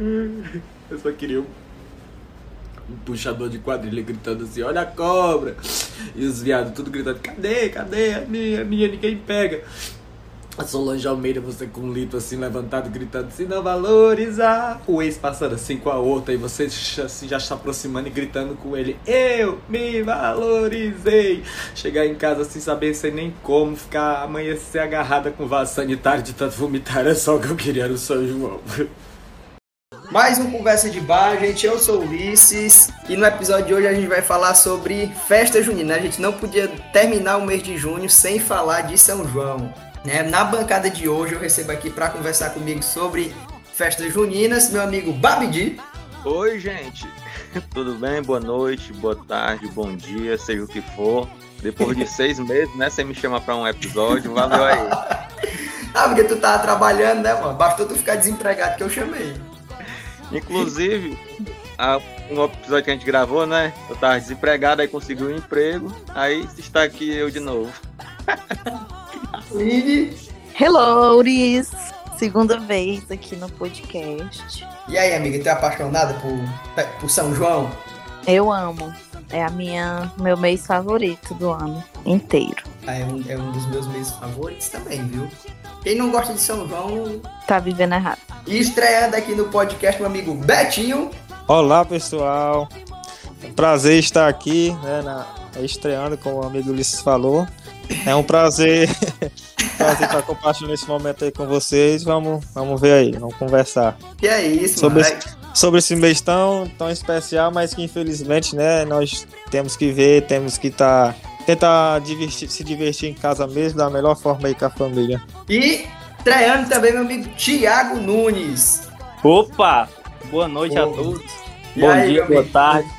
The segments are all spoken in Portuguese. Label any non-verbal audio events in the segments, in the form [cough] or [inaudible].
Eu só queria um, um puxador de quadrilha gritando assim, olha a cobra! E os viados tudo gritando, cadê? Cadê? A minha, a minha, ninguém pega. A Solange Almeida, você com um litro assim levantado, gritando assim, não valorizar. O ex passando assim com a outra, e você assim, já se aproximando e gritando com ele, eu me valorizei. Chegar em casa sem saber sem nem como, ficar amanhecer agarrada com vaso sanitário de tanto vomitar, é só o que eu queria no São João. Mais um Conversa de Bar, gente. Eu sou o Ulisses e no episódio de hoje a gente vai falar sobre festa junina. A gente não podia terminar o mês de junho sem falar de São João. Né? Na bancada de hoje eu recebo aqui para conversar comigo sobre festas juninas meu amigo Babidi. Oi, gente. [laughs] Tudo bem? Boa noite, boa tarde, bom dia, seja o que for. Depois de [laughs] seis meses, né? Você me chama para um episódio, valeu aí. [laughs] ah, porque tu tava trabalhando, né, mano? Bastou tu ficar desempregado que eu chamei. Inclusive, a, um episódio que a gente gravou, né? Eu tava desempregado, aí consegui um emprego, aí está aqui eu de novo. Lili. Hello, Uris. Segunda vez aqui no podcast. E aí, amiga, tu é apaixonada por, por São João? Eu amo. É a minha meu mês favorito do ano inteiro. Ah, é, um, é um dos meus meses favoritos também, viu? Quem não gosta de São João. Tá vivendo errado. E estreando aqui no podcast, meu amigo Betinho. Olá, pessoal. Prazer estar aqui, né, na, estreando, como o amigo Ulisses falou. É um prazer, [laughs] prazer estar compartilhando esse momento aí com vocês. Vamos, vamos ver aí, vamos conversar. Que é isso, sobre mano. esse, sobre esse mês tão, tão especial, mas que infelizmente, né, nós temos que ver, temos que estar tá, tentar divertir, se divertir em casa mesmo da melhor forma aí com a família. E estreando também meu amigo Tiago Nunes. Opa! Boa noite a todos. E Bom aí, dia, boa tarde.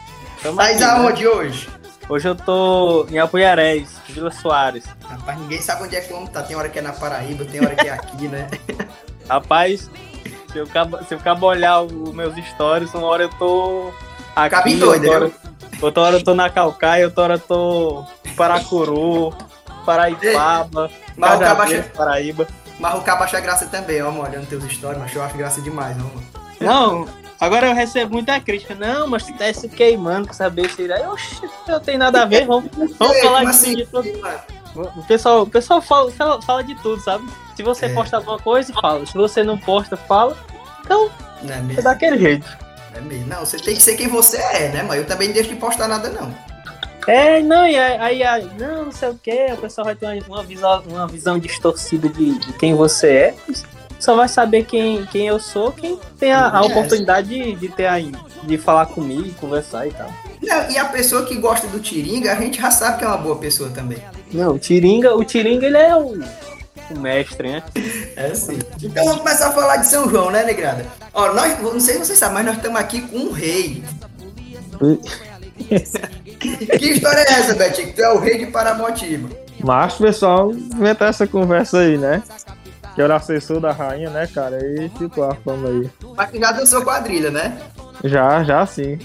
Mas aonde né? hoje? Hoje eu tô em Apuiarés, Vila Soares. Rapaz, ninguém sabe onde é que o homem tá. Tem hora que é na Paraíba, tem hora que é aqui, né? [laughs] Rapaz, se eu, se eu acabar olhar os meus stories, uma hora eu tô aqui, Cabe doido, hora, outra hora eu tô na Calcaia, outra hora eu tô em Paracuru, Paraipaba, mas o Cabo Paraíba. Mas o Cabo acha graça também, ó, olhando teus stories, mas eu acho graça demais, ó, mano. Não, Agora eu recebo muita crítica. Não, mas tu tá se queimando com essa besteira. Eu, não tem nada a ver. Vamos, vamos [laughs] é, falar assim, de tudo. O pessoal, o pessoal fala, fala, de tudo, sabe? Se você é. posta alguma coisa, fala. Se você não posta, fala. Então, é, é daquele jeito. É mesmo. Não, você tem que ser quem você é, né? Mas eu também não deixo de postar nada, não. É, não, e aí, aí, não, não sei o que, o pessoal vai ter uma, uma, visão, uma visão distorcida de, de quem você é só vai saber quem, quem eu sou, quem tem a, a oportunidade de, de ter aí, de falar comigo, conversar e tal. Não, e a pessoa que gosta do Tiringa, a gente já sabe que é uma boa pessoa também. Não, o Tiringa, o Tiringa ele é o, o mestre, né? É sim. Então vamos começar a falar de São João, né, Negrada? Ó, nós, não sei se vocês sabem, mas nós estamos aqui com um rei. que história é essa, Betinho? Tu é o rei de Paramotiba. Mas, pessoal, inventar essa conversa aí, né? que era assessor da rainha, né, cara? E ficou a fama aí. Mas tu já dançou quadrilha, né? Já, já sim.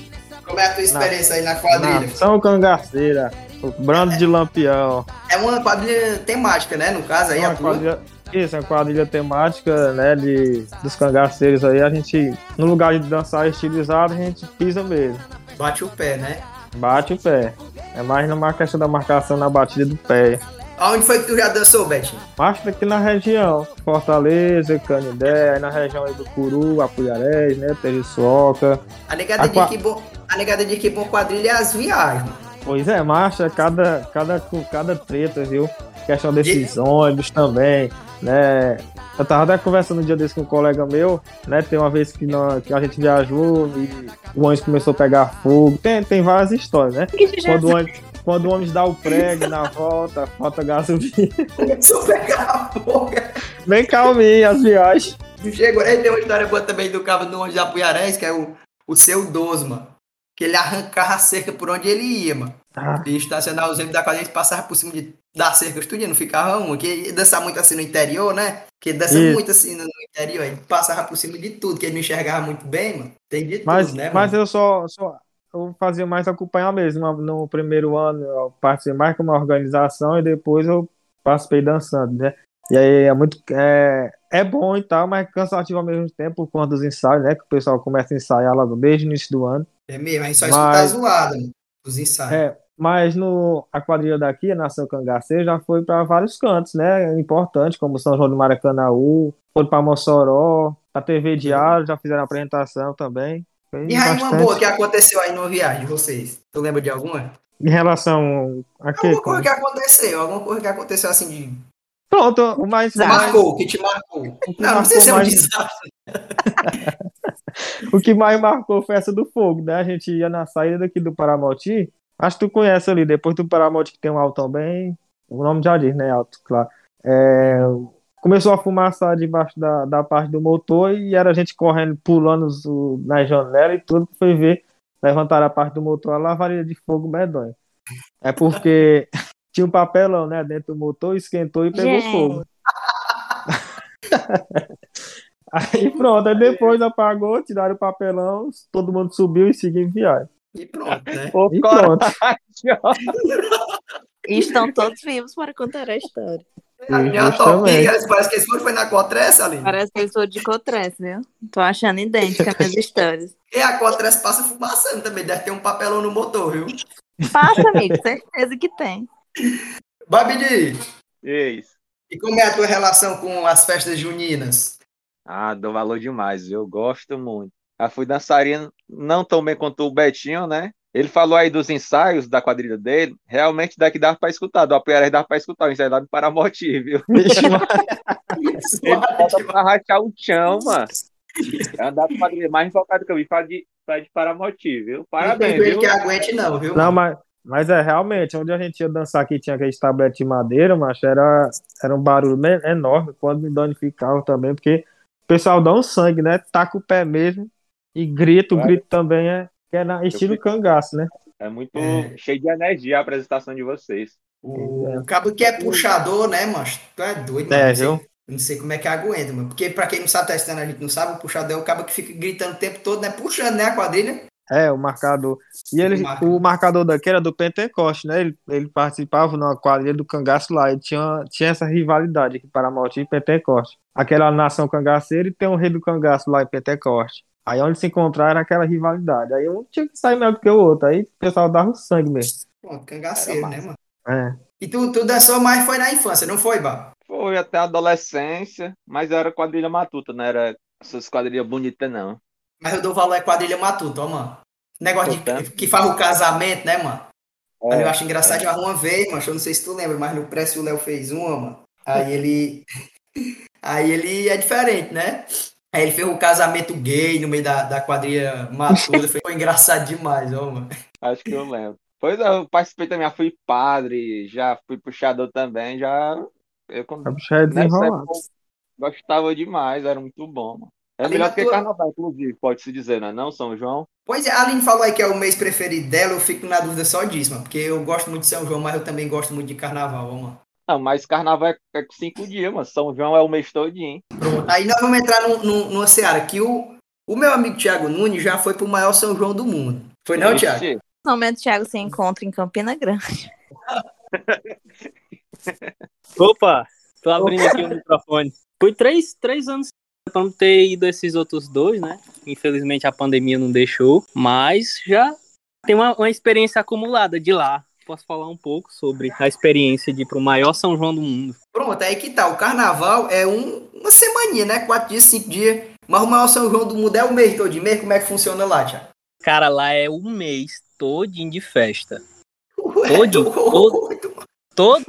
Como é a tua experiência na, aí na quadrilha? São Cangaceira, Brando é, de Lampião. É uma quadrilha temática, né? No caso aí, é uma quadrilha, Isso, é uma quadrilha temática, né, de, dos cangaceiros aí. A gente, no lugar de dançar estilizado, a gente pisa mesmo. Bate o pé, né? Bate o pé. É mais numa questão da marcação na batida do pé. Aonde foi que tu já dançou, Betinho? Acho aqui na região. Fortaleza, Canindé, na região aí do Curu, Apuiarés, né? Teriçoca. A negada, de que bom, a negada de que bom quadrilha é as viagens. Pois é, marcha, cada, cada, cada treta, viu? Questão desses ônibus também, né? Eu tava até conversando um dia desse com um colega meu, né? Tem uma vez que, nós, que a gente viajou e o ônibus começou a pegar fogo. Tem, tem várias histórias, né? Quando o ônibus, quando o ônibus dá o prego na volta, falta gasolina. Começou a pegar fogo. Bem calminho as viagens. Chegou, aí tem uma história boa também do cabo do ônibus de Apuiarés, que é o, o seu Dosma. Que ele arrancava a cerca por onde ele ia, mano. Ah. E estacionar os da quadrilha passava por cima de, da cerca estudando, não ficava um. Que dançar muito assim no interior, né? Que dança e... muito assim no, no interior, ele passava por cima de tudo, que ele não enxergava muito bem, mano. Tem de mas, tudo, né, Mas eu só, só, eu fazia mais acompanhar mesmo. No primeiro ano eu participei mais como organização e depois eu participei dançando, né? E aí é muito. É, é bom e tal, mas cansativo ao mesmo tempo por conta dos ensaios, né? Que o pessoal começa a ensaiar logo desde o início do ano. É mesmo, a gente só mas, escuta zoada, né? os ensaios. É, mas no, a quadrilha daqui, a Nação Cangaceiro, já foi para vários cantos, né? Importantes, como São João do Maracanaú, foi para Mossoró, a TV Diário, já fizeram apresentação também. Foi e aí, uma boa que aconteceu aí no viagem vocês? Tu lembra de alguma? Em relação a quê? Alguma coisa que aconteceu, alguma coisa que aconteceu assim de. Pronto, o mais. Marcou, que te marcou. Que não, não sei se é um mais... desastre. [laughs] o que mais marcou foi essa do fogo, né? A gente ia na saída daqui do Paramoti. Acho que tu conhece ali, depois do Paramoti que tem um alto também. O nome já diz, né? Alto, claro. É, começou a fumaçar debaixo da, da parte do motor e era a gente correndo, pulando na janela e tudo, foi ver levantaram a parte do motor, a lavaria de fogo medonha. É porque tinha um papelão, né, dentro do motor, esquentou e pegou Gente. fogo. [laughs] aí pronto, aí depois apagou, tiraram o papelão, todo mundo subiu e seguiu em viagem. E pronto, né? E pronto. [laughs] e estão todos vivos para contar a história. A minha top, parece que esse foi na Cotress, Aline. Parece que eles foram de Cotress, viu? Tô achando idêntica as minhas histórias. E a Cotress passa fumaçando também, deve ter um papelão no motor, viu? Passa, amigo, certeza que tem. Babidi! Isso. E como é a tua relação com as festas juninas? Ah, dou valor demais, eu gosto muito. Já fui dançarino, não tão bem quanto o Betinho, né? Ele falou aí dos ensaios da quadrilha dele. Realmente daqui dava para escutar. Do Apoiarés dava para escutar. O ensaio lá do Paramoti, viu? [laughs] Ele falta pra rachar o chão, mano. É andar com quadrilha mais invocado que eu vi. Fala de, fala de Paramoti, viu? Parabéns, não viu? que aguente não, viu? Não, mas, mas é, realmente, onde a gente ia dançar aqui, tinha aquele tablete de madeira, mas era, era um barulho enorme. Quando me danificava também, porque o pessoal dá um sangue, né? Taca o pé mesmo e grita. O grito também é que é na estilo fico... cangaço, né? É muito é. cheio de energia a apresentação de vocês. O cabo que é puxador, né, mano? Tu é doido, mano. É, viu? Não sei como é que aguenta, mano. Porque pra quem não sabe testando, a gente não sabe, o puxador é o cabo que fica gritando o tempo todo, né? Puxando, né, a quadrilha. É, o marcador. E ele, o marcador daqui era do Pentecoste, né? Ele, ele participava na quadrilha do cangaço lá. E tinha, tinha essa rivalidade aqui para Paramote e Pentecoste. Aquela nação cangaceira e tem um rei do cangaço lá em Pentecoste. Aí onde se encontrar era aquela rivalidade. Aí um tinha que sair melhor do que o outro. Aí o pessoal dava o sangue mesmo. Pô, cangaceiro, né, mano? É. E tu, tu dançou mais foi na infância, não foi, Bá? Foi até a adolescência, mas era quadrilha matuta, não era essas quadrilhas bonitas, não. Mas eu dou valor é quadrilha matuta, ó, mano. Negócio de, que faz o casamento, né, mano? É, eu acho engraçado é. uma vez, mano. Eu não sei se tu lembra, mas no Preço o Léo fez uma, mano. Aí ele. [laughs] Aí ele é diferente, né? Aí ele fez um casamento gay no meio da, da quadrilha matuta. [laughs] Foi engraçado demais, ó, mano. Acho que eu lembro. Pois é, eu participei também, já fui padre, já fui puxador também, já. Eu, quando, é nessa época, gostava demais, era muito bom, mano. É melhor do que tua... carnaval, inclusive, pode-se dizer, né? Não, São João? Pois é, a Aline falou aí que é o mês preferido dela, eu fico na dúvida só disso, mano. Porque eu gosto muito de São João, mas eu também gosto muito de carnaval, mano. Não, mas carnaval é, é cinco dias, mano. São João é o mês todinho. Pronto. Aí nós vamos entrar no, no, numa seara que o, o meu amigo Thiago Nunes já foi pro maior São João do mundo. Foi não, Ixi. Thiago? No momento, Thiago se encontra em Campina Grande. [laughs] Opa, tô abrindo aqui o microfone. Foi três, três anos para não ter ido esses outros dois, né? Infelizmente a pandemia não deixou, mas já tem uma, uma experiência acumulada de lá posso falar um pouco sobre a experiência de ir para o maior São João do mundo. Pronto, aí que tá. O carnaval é um, uma semaninha, né? Quatro dias, cinco dias. Mas o maior São João do mundo é o mês todo de mês. Como é que funciona lá, Tia? Cara, lá é um mês todinho de festa. Ué, todinho, [laughs] todo, todo,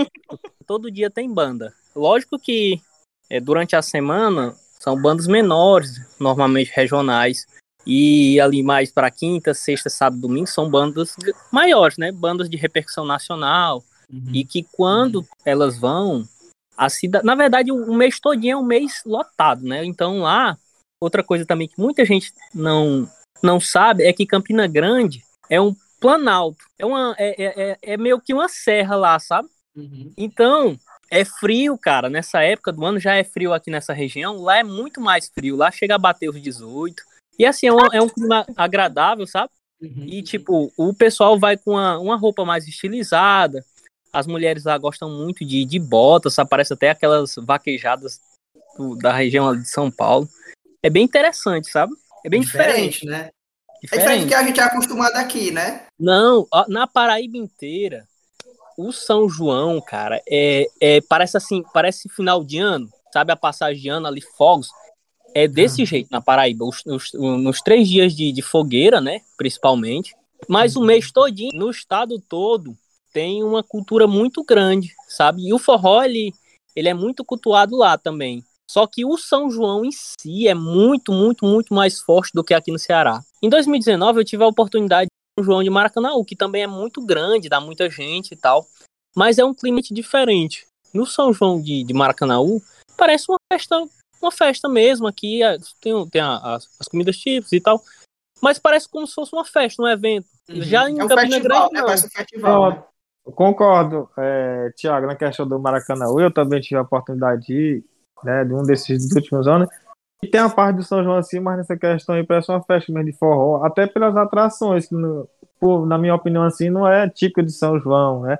todo dia tem banda. Lógico que é, durante a semana são bandas menores, normalmente regionais. E ali mais para quinta, sexta, sábado, domingo são bandas maiores, né? Bandas de repercussão nacional. Uhum. E que quando uhum. elas vão, a cidade, na verdade, o mês todinho é um mês lotado, né? Então lá, outra coisa também que muita gente não não sabe é que Campina Grande é um planalto, é uma é, é, é, é meio que uma serra lá, sabe? Uhum. Então, é frio, cara. Nessa época do ano já é frio aqui nessa região. Lá é muito mais frio. Lá chega a bater os 18. E assim, é um, é um clima agradável, sabe? Uhum. E tipo, o pessoal vai com uma, uma roupa mais estilizada. As mulheres lá gostam muito de, de botas, aparece até aquelas vaquejadas do, da região de São Paulo. É bem interessante, sabe? É bem diferente, diferente né? Diferente. É diferente do que a gente é acostumado aqui, né? Não, na Paraíba inteira, o São João, cara, é, é parece assim, parece final de ano, sabe? A passagem de ano ali, fogos. É desse uhum. jeito na Paraíba. Os, os, nos três dias de, de fogueira, né? Principalmente. Mas o mês todinho, no estado todo, tem uma cultura muito grande, sabe? E o forró, ele, ele é muito cultuado lá também. Só que o São João em si é muito, muito, muito mais forte do que aqui no Ceará. Em 2019 eu tive a oportunidade João de Maracanã, que também é muito grande, dá muita gente e tal. Mas é um clima diferente. No São João de, de Maracanãú, parece uma festa, uma festa mesmo aqui. É, tem, tem as, as comidas típicas e tal. Mas parece como se fosse uma festa, um evento. Uhum. Já em é um Campina festival, Grande, né? Parece um festival, né? Concordo, é, Tiago, na questão do Maracanã. Eu também tive a oportunidade de ir né, de um desses últimos anos. E tem a parte do São João assim, mas nessa questão aí parece uma festa mesmo de forró, até pelas atrações, que no, por, na minha opinião assim, não é típico de São João, né?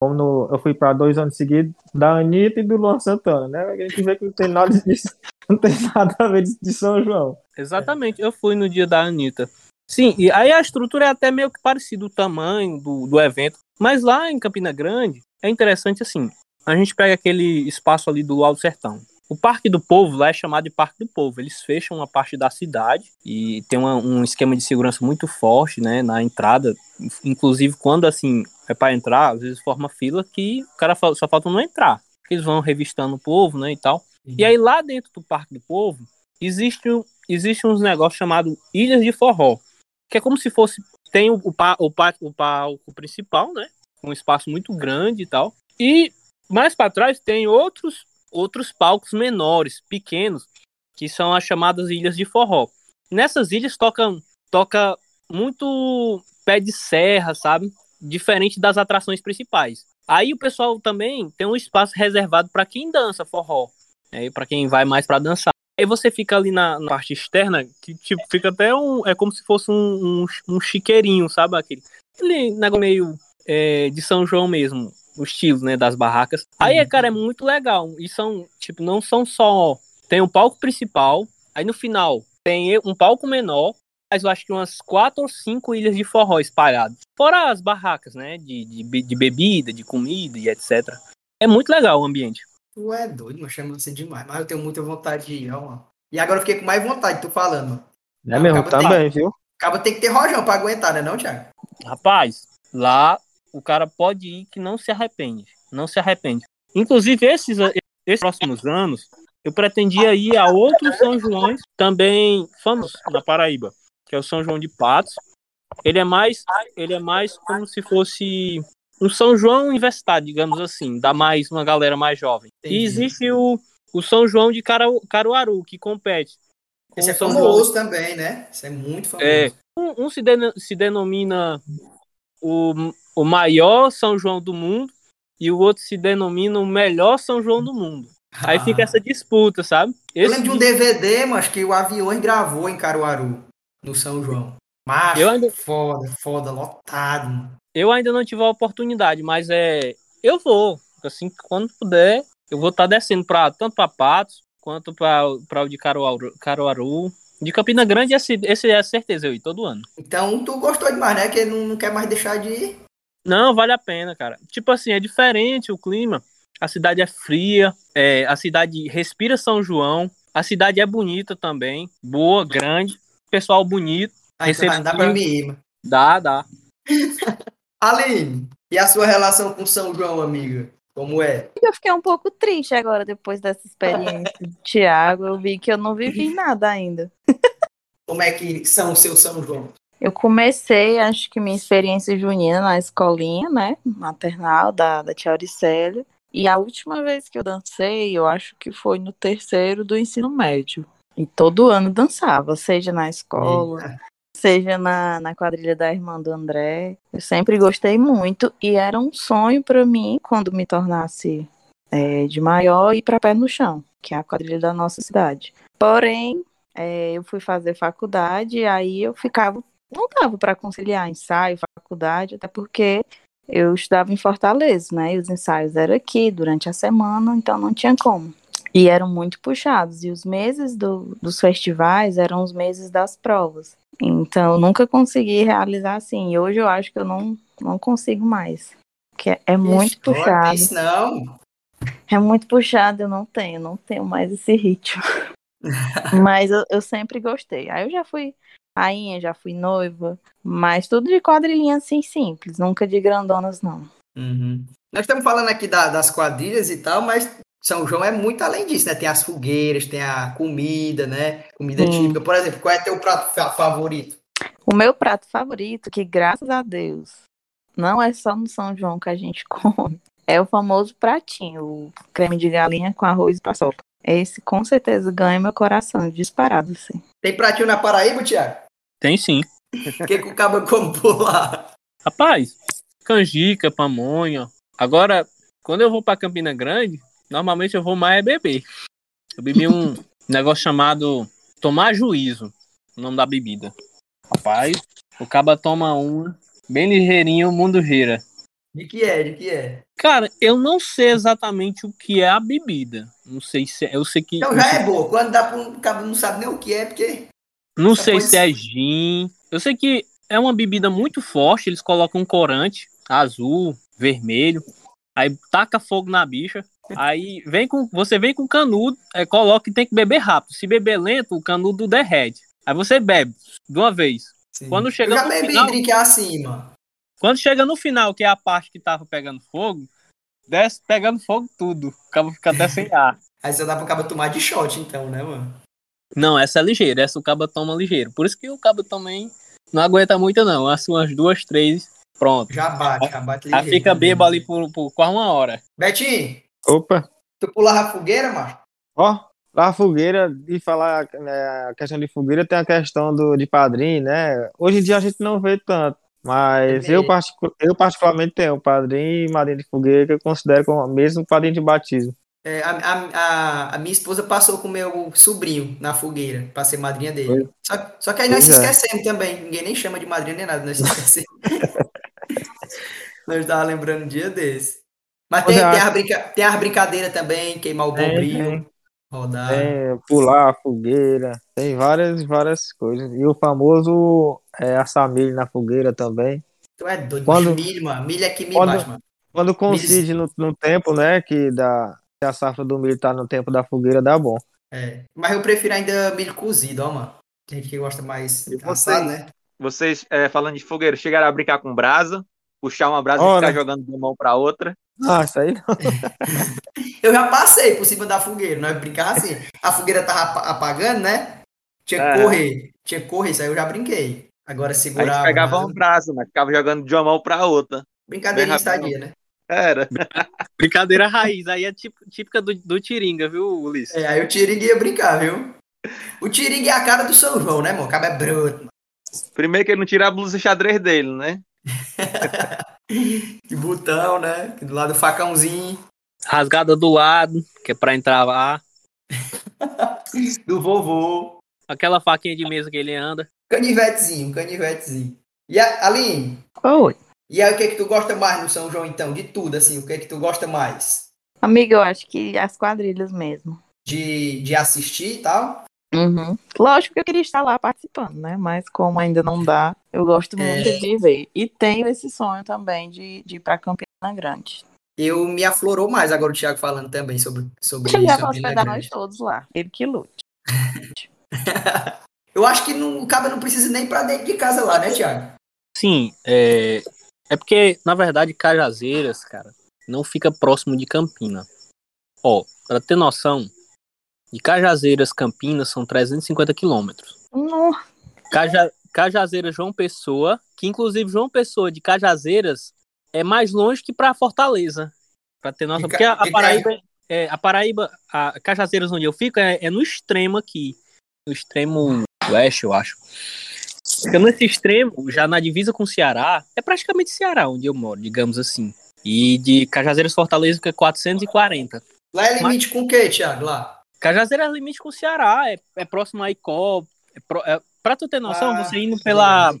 Como no, eu fui para dois anos seguidos da Anitta e do Luan Santana, né? A gente vê que não tem nada disso, [laughs] não tem nada a ver de, São João. Exatamente, eu fui no dia da Anitta. Sim, e aí a estrutura é até meio que parecida, o tamanho do, do evento. Mas lá em Campina Grande, é interessante assim, a gente pega aquele espaço ali do Alto Sertão. O Parque do Povo lá é chamado de Parque do Povo. Eles fecham uma parte da cidade e tem uma, um esquema de segurança muito forte, né, na entrada. Inclusive, quando assim é para entrar, às vezes forma fila que o cara só falta não entrar. Eles vão revistando o povo, né, e tal. Uhum. E aí lá dentro do Parque do Povo existe, existe uns negócios chamados Ilhas de Forró, que é como se fosse tem o, o, o, o palco principal, né, um espaço muito grande e tal. E mais para trás tem outros outros palcos menores, pequenos, que são as chamadas ilhas de forró. Nessas ilhas toca, toca muito pé de serra, sabe? Diferente das atrações principais. Aí o pessoal também tem um espaço reservado para quem dança forró, né? para quem vai mais para dançar. Aí você fica ali na, na, parte externa, que tipo, fica até um. É como se fosse um, um, um chiqueirinho, sabe? Aquele, aquele negócio meio é, de São João mesmo o estilo, né, das barracas. Aí, uhum. cara, é muito legal. E são, tipo, não são só. Tem um palco principal, aí no final tem um palco menor, mas eu acho que umas quatro ou cinco ilhas de forró espalhadas. Fora as barracas, né, de, de, de bebida, de comida e etc. É muito legal o ambiente. Tu é doido, mas chama assim demais. Mas eu tenho muita vontade de ir, ó. E agora eu fiquei com mais vontade, tu falando. É mesmo, também, tem, viu? Acaba tem que ter rojão pra aguentar, né, não, Thiago? Rapaz, lá o cara pode ir que não se arrepende. Não se arrepende. Inclusive, esses, esses próximos anos, eu pretendia ir a outros São Joões, também famosos na Paraíba, que é o São João de Patos. Ele é mais, ele é mais como se fosse um São João universitário, digamos assim, dá mais uma galera mais jovem. Entendi. E existe o, o São João de Caruaru, que compete. Esse é famoso João. também, né? Esse é muito famoso. É, um, um se, de, se denomina o, o maior São João do mundo e o outro se denomina o melhor São João do mundo. Aí fica essa disputa, sabe? Esse... Eu lembro de um DVD, mas que o Aviões gravou em Caruaru, no São João. Macho, eu ainda... foda, foda, lotado. Eu ainda não tive a oportunidade, mas é. Eu vou. Assim, quando puder, eu vou estar tá descendo pra, tanto para Patos quanto para o de Caruaru, Caruaru de Campina Grande, esse, esse é certeza eu ir todo ano. Então tu gostou demais, né? Que não, não quer mais deixar de ir. Não, vale a pena, cara. Tipo assim, é diferente o clima. A cidade é fria, é, a cidade respira São João. A cidade é bonita também, boa, grande, pessoal bonito. Ah, então dá pra mim ir, Dá, dá. [laughs] Aline, e a sua relação com São João, amiga? Como é? Eu fiquei um pouco triste agora, depois dessa experiência do Thiago. Eu vi que eu não vivi [laughs] nada ainda. Como é que são o seu São João? Eu comecei, acho que minha experiência junina na escolinha, né? Maternal da, da Tia Auricélia. E a última vez que eu dancei, eu acho que foi no terceiro do ensino médio. E todo ano dançava, seja na escola, Eita seja na, na quadrilha da irmã do André. Eu sempre gostei muito e era um sonho para mim, quando me tornasse é, de maior, ir para pé no chão, que é a quadrilha da nossa cidade. Porém, é, eu fui fazer faculdade e aí eu ficava, não dava para conciliar ensaio, faculdade, até porque eu estudava em Fortaleza, né? E os ensaios eram aqui durante a semana, então não tinha como. E eram muito puxados. E os meses do, dos festivais eram os meses das provas. Então, eu nunca consegui realizar assim. E hoje eu acho que eu não, não consigo mais. Porque é, é muito é puxado. isso, não. É muito puxado, eu não tenho, não tenho mais esse ritmo. [laughs] mas eu, eu sempre gostei. Aí eu já fui rainha, já fui noiva, mas tudo de quadrilhinha assim simples, nunca de grandonas, não. Uhum. Nós estamos falando aqui da- das quadrilhas e tal, mas São João é muito além disso, né? Tem as fogueiras, tem a comida, né? Comida Sim. típica. Por exemplo, qual é teu prato fa- favorito? O meu prato favorito, que graças a Deus não é só no São João que a gente [laughs] come, é o famoso pratinho, o creme de galinha com arroz e paçoca. Esse com certeza ganha meu coração, disparado, assim. Tem pratinho na Paraíba, Thiago? Tem sim. O que, que o cabo come por lá? Rapaz, canjica, pamonha. Agora, quando eu vou pra Campina Grande, normalmente eu vou mais é beber. Eu bebi um [laughs] negócio chamado tomar juízo, o nome da bebida. Rapaz, o caba toma um bem ligeirinho, o mundo gira. De que é? De que é? Cara, eu não sei exatamente o que é a bebida. Não sei se eu sei que Então já é boa. Quando dá pra um cabo não sabe nem o que é, porque. Não Essa sei coisa- se é gin. Eu sei que é uma bebida muito forte. Eles colocam um corante azul, vermelho. Aí taca fogo na bicha. Aí vem com. Você vem com canudo, aí coloca e tem que beber rápido. Se beber lento, o canudo derrete. Aí você bebe de uma vez. Sim. Quando chega Eu já no bebi final- drink assim, mano. Quando chega no final, que é a parte que tava pegando fogo, desce pegando fogo tudo. O cabo fica até sem ar. [laughs] Aí só dá pro cabo tomar de shot, então, né, mano? Não, essa é ligeira, essa o cabo toma ligeiro. Por isso que o cabo também não aguenta muito, não. Assim, umas duas, três, pronto. Já bate, já bate Aí ligeiro. fica bêbado ali por, por quase uma hora. Betinho, Opa, tu pulava a fogueira, macho? ó, lá a fogueira, de falar né, a questão de fogueira, tem a questão do, de padrinho, né? Hoje em dia a gente não vê tanto, mas É. eu, particu- eu particularmente tenho padrinho e madrinha de fogueira que eu considero como mesmo padrinho de batismo. É, a, a, a, minha esposa passou com o meu sobrinho na fogueira, pra ser madrinha dele. Só, só que aí nós Pois se é. esquecemos também. Ninguém nem chama de madrinha nem nada, nós se [laughs] esquecemos. [laughs] nós tava lembrando um dia desse. Mas tem, é. tem, as brinca, tem as brincadeiras também, queimar o bombril, rodar. Tem pular a fogueira, tem várias, várias coisas. E o famoso é, assar milho na fogueira também. Tu é doido, Quando- milho, mano. Milho aqui me Quando- bate, mano. Quando coincide no, no tempo, né, que, da, que a safra do milho tá no tempo da fogueira, dá bom. É. Mas eu prefiro ainda milho cozido, ó, mano. Tem gente que gosta mais E assado, vocês? né? Vocês, é, falando de fogueira, chegaram a brincar com brasa, puxar uma brasa Ora. e ficar jogando de uma mão pra outra. Ah, isso aí não. Eu já passei por cima da fogueira, nós brincava assim. A fogueira tava apa- apagando, né? Tinha que É. correr. Tinha que correr, isso aí eu já brinquei. Agora A segurar. gente a pegava uma brasa, mas ficava jogando de uma mão pra outra. Rapidão. estadia, né? Era. [laughs] Brincadeira raiz, aí é típica, do, do Tiringa, viu, Ulisses? É, aí o Tiringue ia brincar, viu? O Tiringue é a cara do São João, né, mano? O cabo é bruto. mano. Primeiro que ele não tira a blusa xadrez dele, né? [laughs] De [laughs] botão, né? Do lado do facãozinho. Rasgada do lado, que é pra entrar lá. [laughs] Do vovô. Aquela faquinha de mesa que ele anda. Canivetezinho, canivetezinho. E a, Aline, Oi. e aí o que é que tu gosta mais no São João, então? De tudo, assim, o que é que tu gosta mais? Amiga, eu acho que as quadrilhas mesmo. De, de assistir e tal? Uhum. Lógico que eu queria estar lá participando, né? Mas como ainda não dá, eu gosto muito É. de ver. E tenho esse sonho também de, de ir pra Campina Grande. Eu me aflorou mais agora o Thiago falando também sobre, sobre Ele já sobre pode Ilha pegar nós todos lá. Ele que lute. [laughs] Eu acho que não, o cara não precisa nem pra dentro de casa lá, né, Thiago? Sim, é, é porque, na verdade, Cajazeiras, cara, não fica próximo de Campina. Ó, pra ter noção, de Cajazeiras, Campinas são 350 quilômetros. Caja, Cajazeiras, João Pessoa, que inclusive João Pessoa de Cajazeiras é mais longe que pra Fortaleza. Pra ter Ca- porque a, a e Paraíba, é, a Paraíba, a Cajazeiras onde eu fico é, é no extremo aqui, no extremo oeste, eu acho. Fica nesse extremo, já na divisa com o Ceará, é praticamente Ceará onde eu moro, digamos assim. E de Cajazeiras Fortaleza fica 440. Lá é limite com o quê, Thiago? Lá? Cajazeiras é limite com o Ceará, é, é próximo a Icó. É pro, é, pra tu ter noção, Ah, você indo pela,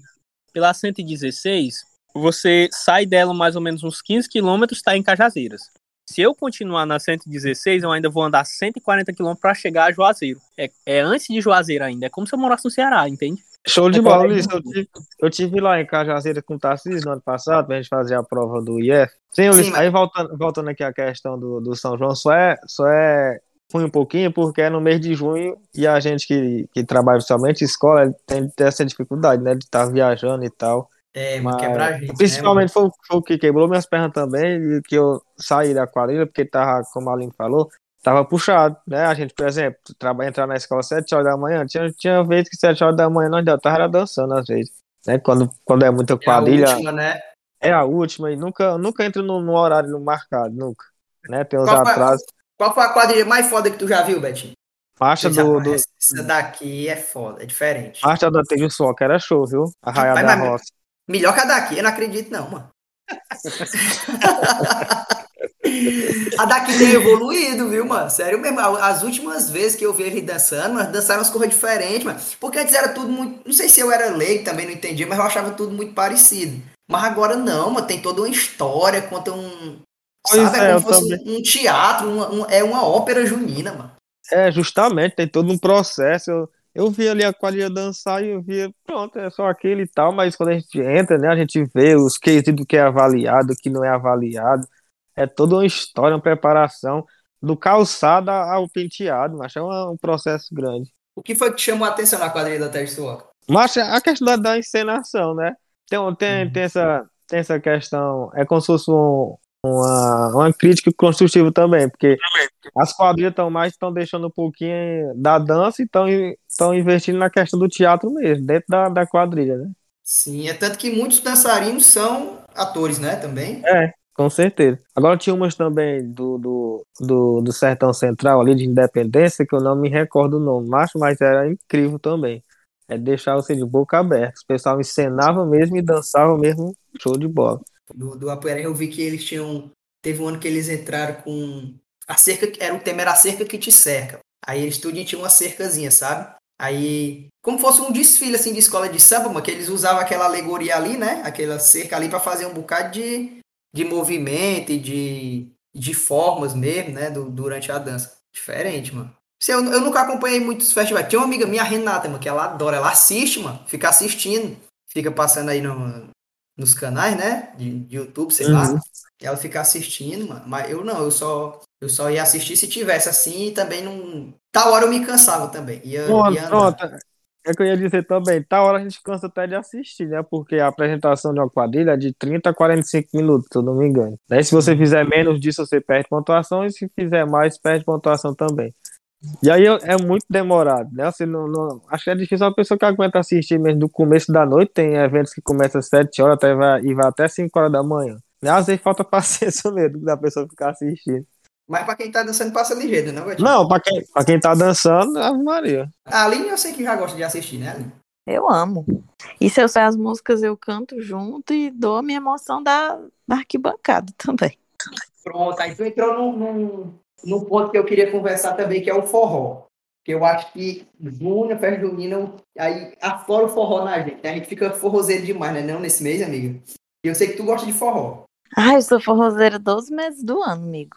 pela 116, você sai dela mais ou menos uns 15 quilômetros, tá em Cajazeiras. Se eu continuar na 116, eu ainda vou andar 140 km para chegar a Juazeiro. É, é antes de Juazeiro ainda. É como se eu morasse no Ceará, entende? Show de bola, Luiz. Eu tive, eu tive lá em Cajazeira com o Tarcísio no ano passado, pra gente fazer a prova do IF. Sim, Luiz, Sim, aí voltando, voltando aqui a questão do, do São João, só é, só é um pouquinho porque é no mês de junho e a gente que, que trabalha somente escola tem essa dificuldade, né, de estar tá viajando e tal. É, mas quebrar a gente, né, Principalmente né, foi, foi, o que quebrou minhas pernas também e que eu saí da quadrilha porque tava, como a Aline falou, tava puxado, né? A gente, por exemplo, trabalha, entrar na escola às 7 horas da manhã, tinha, tinha vezes que 7 horas da manhã nós já tava dançando às vezes, né? Quando, quando é muita quadrilha. É a última, né? É a última e nunca, nunca entra no, no horário marcado, nunca. Né? Tem uns qual atrasos. Qual foi a quadrilha mais foda que tu já viu, Betinho? Marcha do, do. Essa daqui é foda, é diferente. Marcha da Tejo Sol, que era show, viu? A Raia da Roça. Melhor que a daqui, eu não acredito, não, mano. [laughs] A daqui tem evoluído, viu, mano? Sério mesmo. As últimas vezes que eu vi ele dançando, mas dançaram umas coisas diferentes, mano. Porque antes era tudo muito. Não sei se eu era leigo, também não entendia, mas eu achava tudo muito parecido. Mas agora não, mano. Tem toda uma história, conta um. Pois sabe? É, é como se fosse um teatro, uma, um, é uma ópera junina, mano. É, justamente, tem todo um processo. Eu, eu vi ali a quadrilha dançar e eu via, pronto, é só aquele e tal, mas quando a gente entra, né, a gente vê os quesitos do que é avaliado, do que não é avaliado é toda uma história, uma preparação do calçado ao penteado, mas é um, um, processo grande. O que foi que chamou a atenção na quadrilha da Teste? Mas a questão da, da encenação, né? Tem, tem, uhum. tem, essa, tem essa questão, é como se fosse um, uma, uma crítica construtiva também, porque as quadrilhas estão mais estão deixando um pouquinho da dança e estão investindo na questão do teatro mesmo, dentro da, da quadrilha, né? Sim, é tanto que muitos dançarinos são atores, né, também? É, com certeza. Agora tinha umas também do, do, do, do Sertão Central ali de Independência, que eu não me recordo o nome, macho, mas era incrível também. É deixar você de boca aberta. O pessoal encenava mesmo e dançava mesmo, show de bola. Do, do eu vi que eles tinham. Teve um ano que eles entraram com. A cerca, era o tema era a cerca que te cerca. Aí eles tudo tinham uma cercazinha, sabe? Aí, como fosse um desfile assim de escola de samba, mas que eles usavam aquela alegoria ali, né? Aquela cerca ali para fazer um bocado de, de movimento e de, de formas mesmo, né? Do, durante a dança. Diferente, mano. Eu, eu nunca acompanhei muitos festivais. Tinha uma amiga minha, Renata, mano, que ela adora. Ela assiste, mano. Fica assistindo. Fica passando aí no, nos canais, né? De, de YouTube, sei uhum. lá. Ela fica assistindo, mano. Mas eu não, eu só, eu só ia assistir se tivesse assim e também não. Tal hora eu me cansava também. Ia, pronto, ia pronto. É que eu ia dizer também, tá hora a gente cansa até de assistir, né? Porque a apresentação de uma quadrilha é de 30 a 45 minutos, se eu não me engano. Daí se você fizer menos disso, você perde pontuação, e se fizer mais, perde pontuação também. E aí é muito demorado, né? Você não, não, acho que é difícil uma pessoa que aguenta assistir mesmo do começo da noite, tem eventos que começam às 7 horas até vai, e vai até 5 horas da manhã. Às vezes falta [laughs] paciência mesmo da pessoa ficar assistindo. Mas pra quem tá dançando passa ligeiro, não, Betinho? Não, pra quem, pra quem tá dançando, Ave Maria. A Aline eu sei que já gosta de assistir, né, Aline? Eu amo. E se eu sei as músicas, eu canto junto e dou a minha emoção da, da arquibancada também. Pronto, aí tu entrou num, num, num ponto que eu queria conversar também, que é o forró. Que eu acho que junho, festa junina, aí afora o forró na gente. A gente fica forrozeiro demais, né? Não nesse mês, amiga? E eu sei que tu gosta de forró. Ah, eu sou forrozeira 12 meses do ano, amigo.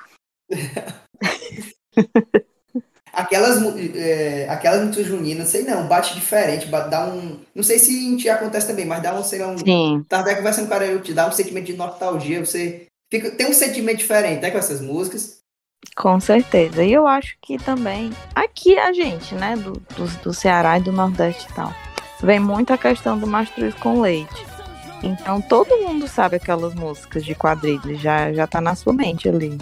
[laughs] aquelas, é, aquelas músicas juninas, sei não, bate diferente, dá um. Não sei se em ti acontece também, mas dá um, sei lá, um. Sim. Tá até conversando com o cara, te dá um sentimento de nostalgia, você fica, tem um sentimento diferente, né, com essas músicas. Com certeza. E eu acho que também, aqui a gente, né, do, do, do Ceará e do Nordeste e tal, vem muito a questão do mastruz com leite. Então todo mundo sabe aquelas músicas de quadrilha, já, já tá na sua mente ali.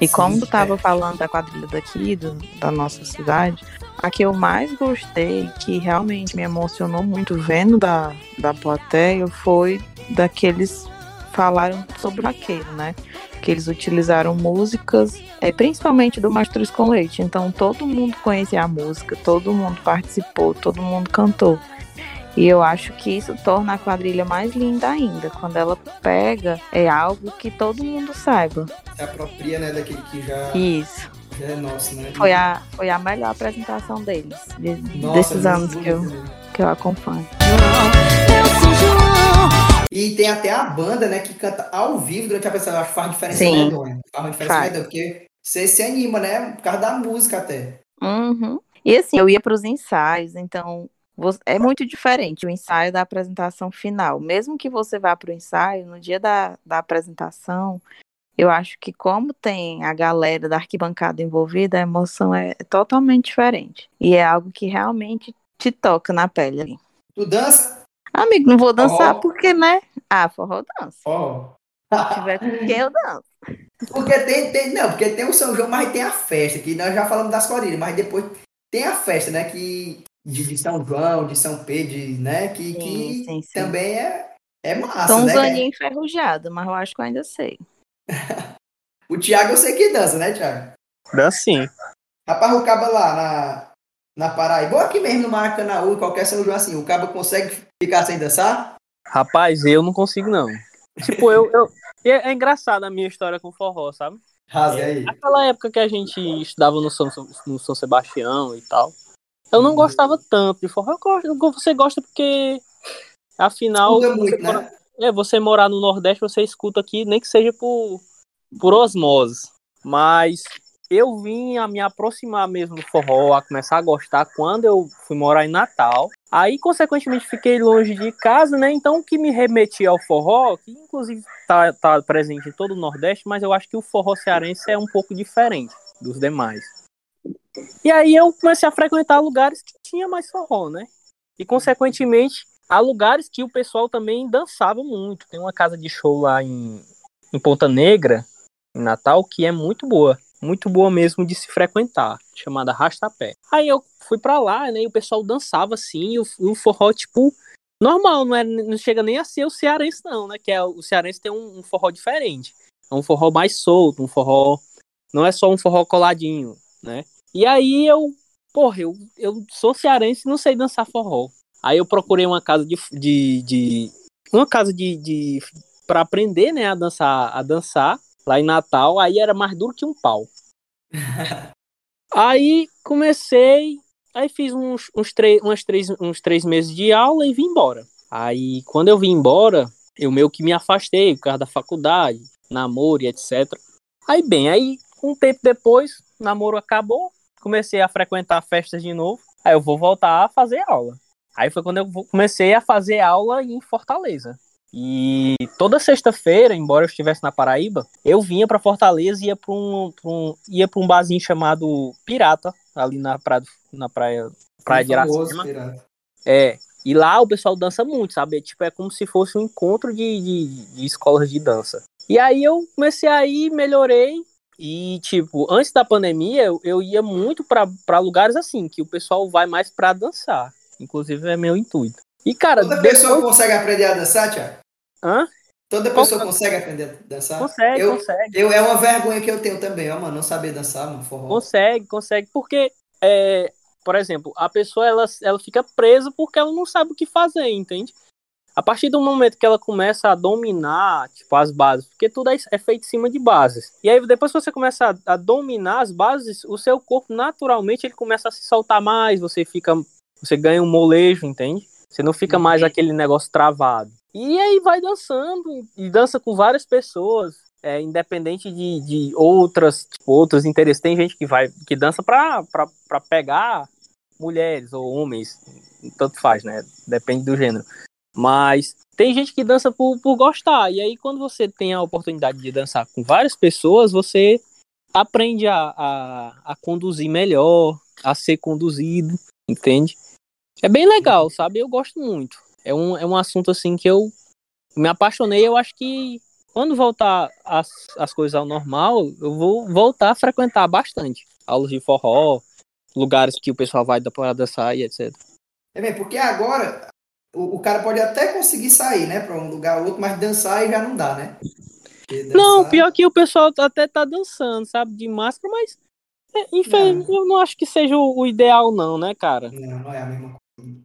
E como tu tava falando da quadrilha daqui, do, da nossa cidade, a que eu mais gostei, que realmente me emocionou muito vendo da, da plateia, foi daqueles falaram sobre o vaqueiro, né? Que eles utilizaram músicas, é, principalmente do Mastruz com Leite. Então todo mundo conhecia a música, todo mundo participou, todo mundo cantou. E eu acho que isso torna a quadrilha mais linda ainda. Quando ela pega, é algo que todo mundo saiba. Se apropria, né, daquele que já. Isso. Já é nosso, né? Foi a, foi a melhor apresentação deles, de, Nossa, desses anos que eu, que eu acompanho. João, E tem até a banda, né, que canta ao vivo durante a apresentação. Eu acho que faz diferença Sim. medonha. Faz uma diferença Faz. medonha, porque você se anima, né? Por causa da música até. Uhum. E assim, eu ia para os ensaios, então é muito diferente o ensaio da apresentação final. Mesmo que você vá para o ensaio, no dia da, da apresentação, eu acho que como tem a galera da arquibancada envolvida, a emoção é totalmente diferente. E é algo que realmente te toca na pele ali. Tu dança? Amigo, não vou dançar Forró. porque, né? Ah, forró dança. Ó. Se tiver com quem eu danço. Porque tem, tem, não, porque tem o São João, mas tem a festa, que nós já falamos das quadrilhas, mas depois tem a festa, né, que de, de São João, de São Pedro, de, né, que, Sim, que sim, sim. também é, é massa, um né? zaninho enferrujado, mas eu acho que eu ainda sei. [laughs] O Thiago eu sei que dança, né, Thiago? Dança sim. Rapaz, o caba lá na, na Paraíba, ou aqui mesmo no Maracanã, ou em qualquer São João assim, o caba consegue ficar sem dançar? Rapaz, eu não consigo, não. Tipo, eu. eu é, é engraçado a minha história com forró, sabe? Rasga aí. Aquela época que a gente estudava no São, no São Sebastião e tal. Eu não gostava tanto de forró. Eu gosto, você gosta porque. Afinal. Escuta você muito, mora- né? É, você morar no Nordeste, você escuta aqui, nem que seja por, por osmose. Mas eu vim a me aproximar mesmo do forró, a começar a gostar quando eu fui morar em Natal. Aí, consequentemente, fiquei longe de casa, né? Então, o que me remetia ao forró, que inclusive tá, tá presente em todo o Nordeste, mas eu acho que o forró cearense é um pouco diferente dos demais. E aí eu comecei a frequentar lugares que tinha mais forró, né? E, consequentemente, há lugares que o pessoal também dançava muito. Tem uma casa de show lá em, em Ponta Negra, em Natal, que é muito boa. Muito boa mesmo de se frequentar, chamada Rastapé. Aí eu fui pra lá, né? E o pessoal dançava assim, e o, o forró, tipo, normal, não, é, não chega nem a ser o cearense, não, né? Que é, o cearense tem um, um forró diferente. É um forró mais solto, um forró. Não é só um forró coladinho, né? E aí eu, porra, eu, eu sou cearense e não sei dançar forró. Aí eu procurei uma casa de. de, de uma casa de. de para aprender, né, a dançar, a dançar lá em Natal. Aí era mais duro que um pau. [laughs] aí comecei. Aí fiz uns, uns, umas três, uns três meses de aula e vim embora. Aí quando eu vim embora, eu meio que me afastei por causa da faculdade, namoro e etc. Aí bem, aí um tempo depois, namoro acabou, comecei a frequentar festas de novo. Aí eu vou voltar a fazer aula. Aí foi quando eu comecei a fazer aula em Fortaleza. E toda sexta-feira, embora eu estivesse na Paraíba, eu vinha para Fortaleza e ia para um, pra um, ia pra um barzinho chamado Pirata, ali na praia, na praia, praia de Iracema. É, e lá o pessoal dança muito, sabe? Tipo, é como se fosse um encontro de, de, de escolas de dança. E aí eu comecei a ir, melhorei. E, tipo, antes da pandemia, eu, eu ia muito pra pra lugares assim, que o pessoal vai mais pra dançar. Inclusive é meu intuito. E, cara, Toda depois... pessoa consegue aprender a dançar, Thiago? Hã? Toda Qual- pessoa consegue aprender a dançar? Consegue, eu, consegue. eu, é uma vergonha que eu tenho também, ó, mano, não saber dançar, mano, forró. Consegue, consegue, porque, é, por exemplo, a pessoa ela, ela fica presa porque ela não sabe o que fazer, entende? A partir do momento que ela começa a dominar, tipo, as bases, porque tudo é, é feito em cima de bases. E aí, depois que você começa a, a dominar as bases, o seu corpo, naturalmente, ele começa a se soltar mais, você fica, você ganha um molejo, entende? Você não fica mais aquele negócio travado. E aí vai dançando, e dança com várias pessoas, é, independente de, de outras, tipo, outros interesses. Tem gente que vai, que dança pra, pra, pra pegar mulheres ou homens, tanto faz, né? Depende do gênero. Mas tem gente que dança por, por gostar. E aí, quando você tem a oportunidade de dançar com várias pessoas, você aprende a, a, a conduzir melhor, a ser conduzido, entende? É bem legal, sabe? Eu gosto muito. É um, é um assunto assim que eu me apaixonei. Eu acho que quando voltar as, as coisas ao normal, eu vou voltar a frequentar bastante aulas de forró, lugares que o pessoal vai para dançar e etc. É bem, porque agora o, o cara pode até conseguir sair, né, pra um lugar ou outro, mas dançar aí já não dá, né? Não, pior que o pessoal até tá dançando, sabe, de máscara, mas é, infelizmente eu não acho que seja o, o ideal não, né, cara? Não, não é a mesma coisa.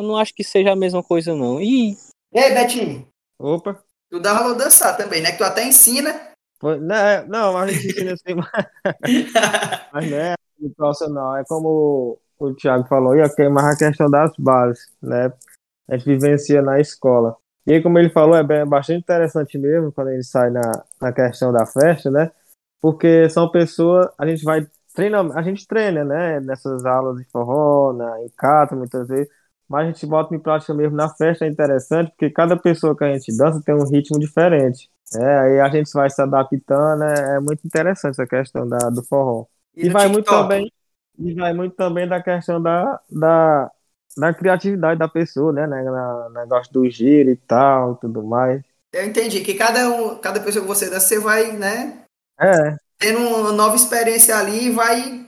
Eu não acho que seja a mesma coisa não. E Ei, Betinho, Opa. tu dá valor dançar também, né? Que tu até ensina. Não, não, mas a gente ensina assim, mas [laughs] mas não é de profissional. É como o Thiago falou, e aqui é mais a questão das bases, né? A gente vivencia na escola. E aí, como ele falou, é bem- bastante interessante mesmo quando ele sai na, na questão da festa, né? Porque são pessoas, a gente vai treina, a gente treina, né? Nessas aulas de forró, na, em casa, muitas vezes, mas a gente bota em prática mesmo na festa, é interessante, porque cada pessoa que a gente dança tem um ritmo diferente. É, aí a gente vai se adaptando, é, é muito interessante essa questão da, do forró. E, no vai muito TikTok? também, e vai muito também da questão da, da, da criatividade da pessoa, né? né, Na, negócio do giro e tal, tudo mais. Eu entendi que cada, um, cada pessoa que você dança, você vai, né, É, tendo uma nova experiência ali e vai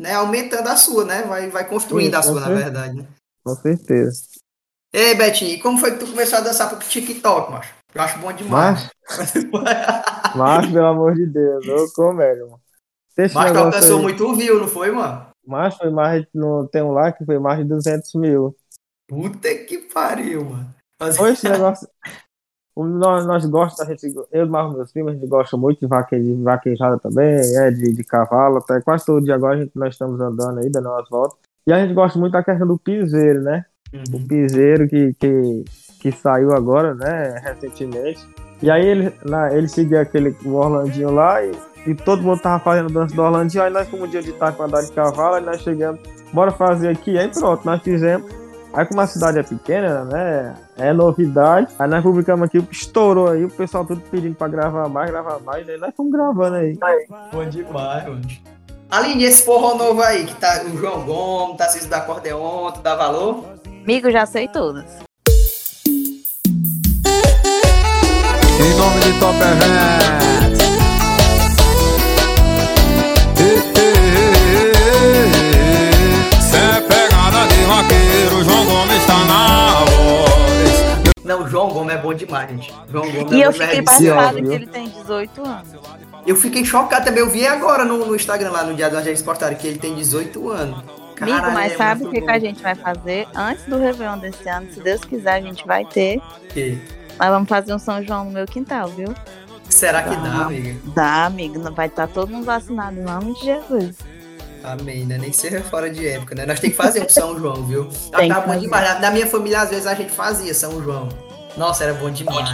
né, aumentando a sua, né? Vai, vai construindo Sim, a sua, na verdade. Né? Com certeza. Ei, Betinho, e como foi que tu começou a dançar pro TikTok, macho? Eu acho bom demais. Mas, mas pelo amor de Deus, ô comédia, mano. Mas tu alcançou aí. muito view, não foi, mano? Mas foi mais, no, tem um lá que foi mais de 200 mil. Puta que pariu, mano. Mas- Foi esse negócio. Nós, nós gostamos, a gente, eu e meus primos, a gente gosta muito de, vaque, de vaquejada também, é, de, de cavalo, até quase todo dia agora a gente, nós estamos andando aí, dando umas voltas. E a gente gosta muito da questão do piseiro, né? O Uhum. piseiro que, que, que saiu agora, né, recentemente. E aí ele, na, ele seguia aquele o Orlandinho lá e, e todo mundo tava fazendo dança do Orlandinho. Aí nós, como um dia de estar com a andar de cavalo, aí nós chegamos, bora fazer aqui. Aí pronto, nós fizemos. Aí como a cidade é pequena, né, é novidade. Aí nós publicamos aqui, estourou aí, o pessoal tudo pedindo pra gravar mais, gravar mais. Aí nós fomos gravando aí. Bom demais, mano. Aline, esse forró novo aí, que tá o João Gomes, tá Cis da Acordeon, tu dá valor? Amigo, já sei todas. Em nome de Top Event. Cê é pegada de vaqueiro, João Gomes tá na voz. Não, o João Gomes é bom demais, gente. João Gomes E é eu fiquei passada que ele tem 18 anos. Eu fiquei chocado também. Eu vi agora no, no Instagram, lá no dia do postaram que ele tem 18 anos. Amigo, mas é sabe o que, bom. que a gente vai fazer antes do Réveillon desse ano? Se Deus quiser, a gente vai ter. Que? Nós vamos fazer um São João no meu quintal, viu? Será que dá, amiga? Dá, amigo. Não vai estar todo mundo vacinado em nome de Jesus. Amém, né? Nem seja fora de época, né? Nós temos que fazer um São João, viu? Tá que bom demais. Na- minha família, às vezes, a gente fazia São João. Nossa, era bom demais.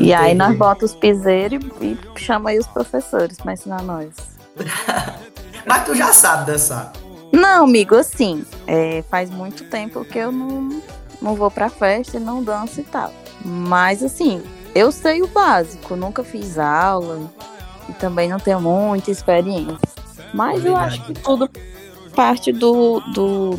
E aí nós bota os piseiros e, e chama aí os professores pra ensinar nós. [laughs] Mas tu já sabe dançar. Não, amigo, assim, é, faz muito tempo que eu não, não vou pra festa e não danço e tal. Mas assim, eu sei o básico, nunca fiz aula e também não tenho muita experiência. Mas eu acho que tudo parte do, do,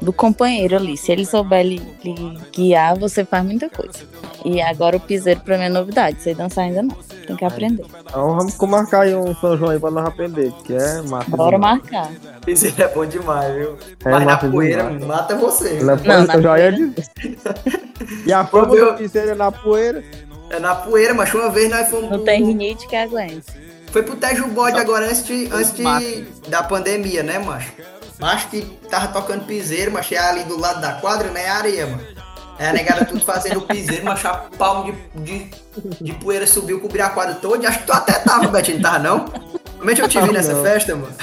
do companheiro ali. Se ele souber lhe, lhe guiar, você faz muita coisa. E agora o piseiro pra mim é novidade, sei dançar ainda não. Tem que aprender. Então vamos marcar aí um São João aí pra nós aprender, que é massa. Bora demais. marcar. Piseiro é bom demais, viu? É Mas na poeira demais. mata você. Na Não, poeira, na eu já poeira. dizer. E a fama do piseiro é na poeira. É na poeira, mas uma vez nós fomos. Não tem rinite que aguente. Foi pro Tejo Bode agora antes, de, antes de, da pandemia, né, macho? Macho que tava tocando piseiro, mas é ali do lado da quadra, né? Areia, mano. Aí a negada tudo fazendo piseiro, mas a palmo de, de, de poeira subiu, cobriu a quadra toda. Acho que tu até tava, Betinho, não tava não? Realmente eu te vi nessa Não. festa, mano.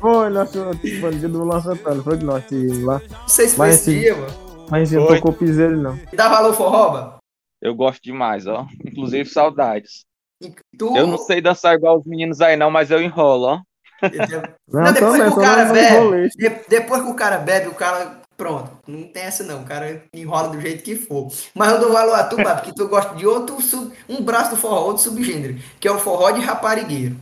Foi, nós tipo, no dia do Luan Santana, foi que nós tivemos lá. Não sei se foi Mas esse dia, mano. Mas não Foi. tocou piseiro, não. E dá valor forroba? Eu gosto demais, ó. Inclusive, saudades. Tu... Eu não sei dançar igual os meninos aí, não, mas eu enrolo, ó. Não, Não, depois também, que o só cara nós bebe, de- depois que o cara bebe, o cara. Pronto, não tem essa não, o cara enrola do jeito que for. Mas eu dou valor a tu, Babi, porque tu gosta de outro, sub- um braço do forró, outro subgênero, que é o forró de raparigueiro.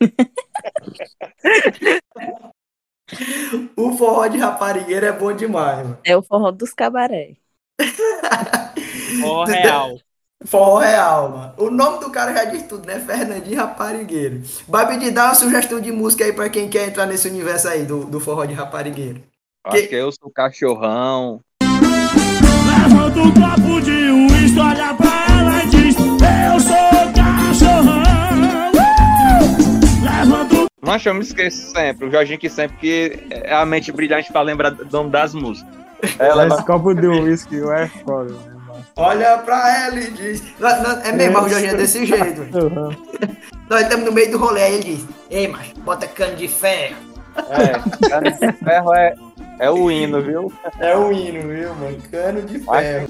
[laughs] o forró de raparigueiro é bom demais, mano. É o forró dos cabaré. [laughs] Ó, Tu- real. Forró real, mano. O nome do cara já diz tudo, né? Fernandinho Raparigueiro. Babi, de dá uma sugestão de música aí pra quem quer entrar nesse universo aí do, do forró de raparigueiro. Acho que eu sou cachorrão. Levanta o copo de uísque, olha pra ela e diz Eu sou cachorrão Uh! Levanta o Mas eu me esqueço sempre. O Jorginho que sempre que é a mente brilhante pra lembrar do nome das músicas. Ela Esse copo de uísque é foda. né, mano? Olha pra ela e diz. Não, não, é mesmo, o Jorginho é desse jeito. velho. Uhum. Nós estamos no meio do rolê, aí ele diz: Ei, macho, bota cano de ferro. é, cano de ferro é, é o hino, viu? É o hino, viu, mano? Cano de ferro.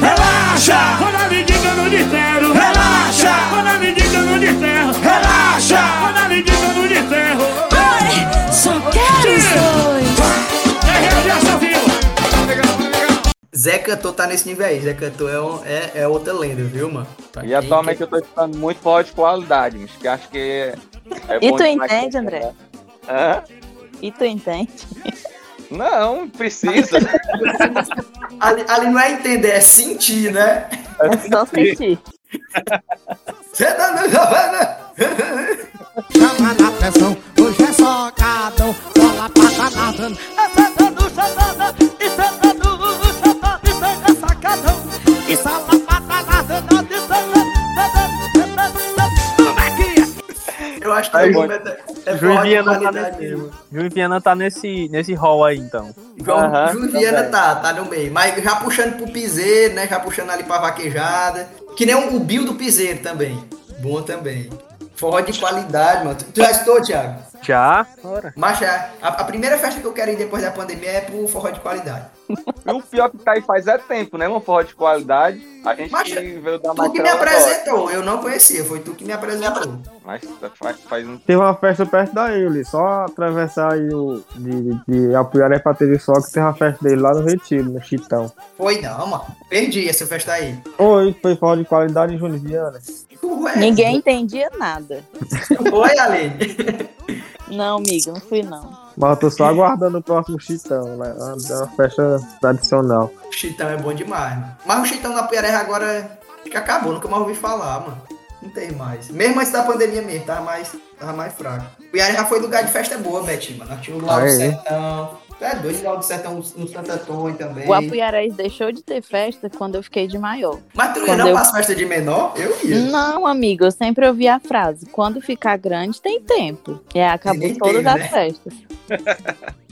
Relaxa, quando a medida não disseram. Relaxa, quando a medida não disseram. Relaxa, quando a medida não disseram. Só quero Zé Cantor tá nesse nível aí. Zé Cantor é, um- é, é outra lenda, viu, mano? Pra E quem atualmente quer- eu tô escutando muito forró de qualidade, mas que acho que é. E tu entende, André? Hã? E tu entende? Não, precisa. [laughs] Ali, ali não é entender, é sentir, né? É só sentir. Cê tá no Giovana? Chama na pressão, Aí, é, é Júlio Viana tá nesse, mesmo. Júlio Viana tá nesse, nesse hall aí, então. Igual Aham, o Júlio Viana também. tá, tá no meio. Mas já puxando pro piseiro, né? Já puxando ali pra vaquejada. Que nem o Bill do piseiro também. Bom também. Forró de qualidade, mano. Tu tu já estou, Thiago? Mas já. A, a primeira festa que eu quero ir depois da pandemia é pro forró de qualidade. E o pior que tá aí faz é tempo, né? Um forró de qualidade. A gente Mas, veio da Tu que me apresentou, eu não conhecia, foi tu que me apresentou. Mas faz, faz um. Teve uma festa perto daí, ali, só atravessar aí o de, de Apuiaré pra Teriçó, que teve uma festa dele lá no Retiro, no Chitão. Foi não, mano. Perdi essa festa aí. Oi, foi forró de qualidade em Júnior Viana. Ué, Ninguém entendia nada. Foi, Ale. [laughs] Não, amiga, não fui não. Mas eu tô só aguardando o próximo Chitão, né? Uma, uma festa tradicional. O Chitão é bom demais, mano. Mas o Chitão na Puiaré agora acho que acabou, nunca mais ouvi falar, mano. Não tem mais. Mesmo antes da pandemia mesmo, tava mais, tava mais fraco. O já foi lugar de festa boa, Betinho, mano. Nós tínhamos lá Ah, o é? Sertão. Tu é doido, lá do Sertão no Santo Antônio também. O Apuiarés deixou de ter festa quando eu fiquei de maior. Mas tu ia Quando não eu- pras festas de menor? Eu ia. Não, amigo, eu sempre ouvi a frase: quando ficar grande, tem tempo. E aí acabou todas teve, as né? festas. [laughs]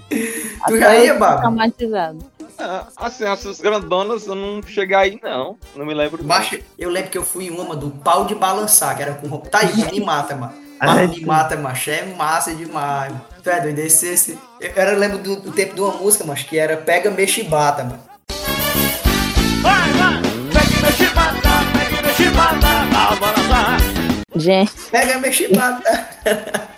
Tu já ia, Babo? traumatizado. Ah, Assim, essas grandonas eu não cheguei aí, não. Não me lembro. Macho, eu lembro que eu fui em uma do pau de balançar, que era com roupa. Tá aí, me mata, mano. Mas me mata, macho. É massa demais, mano. Tu é doido? Esse, esse... Eu, eu lembro do, do tempo de uma música, macho, que era Pega, Mexe e Bata, mano. Vai, vai. Pegue meu chibata, pegue meu chibata. A balançar. Gente, Pega, Mexe e Bata. [laughs]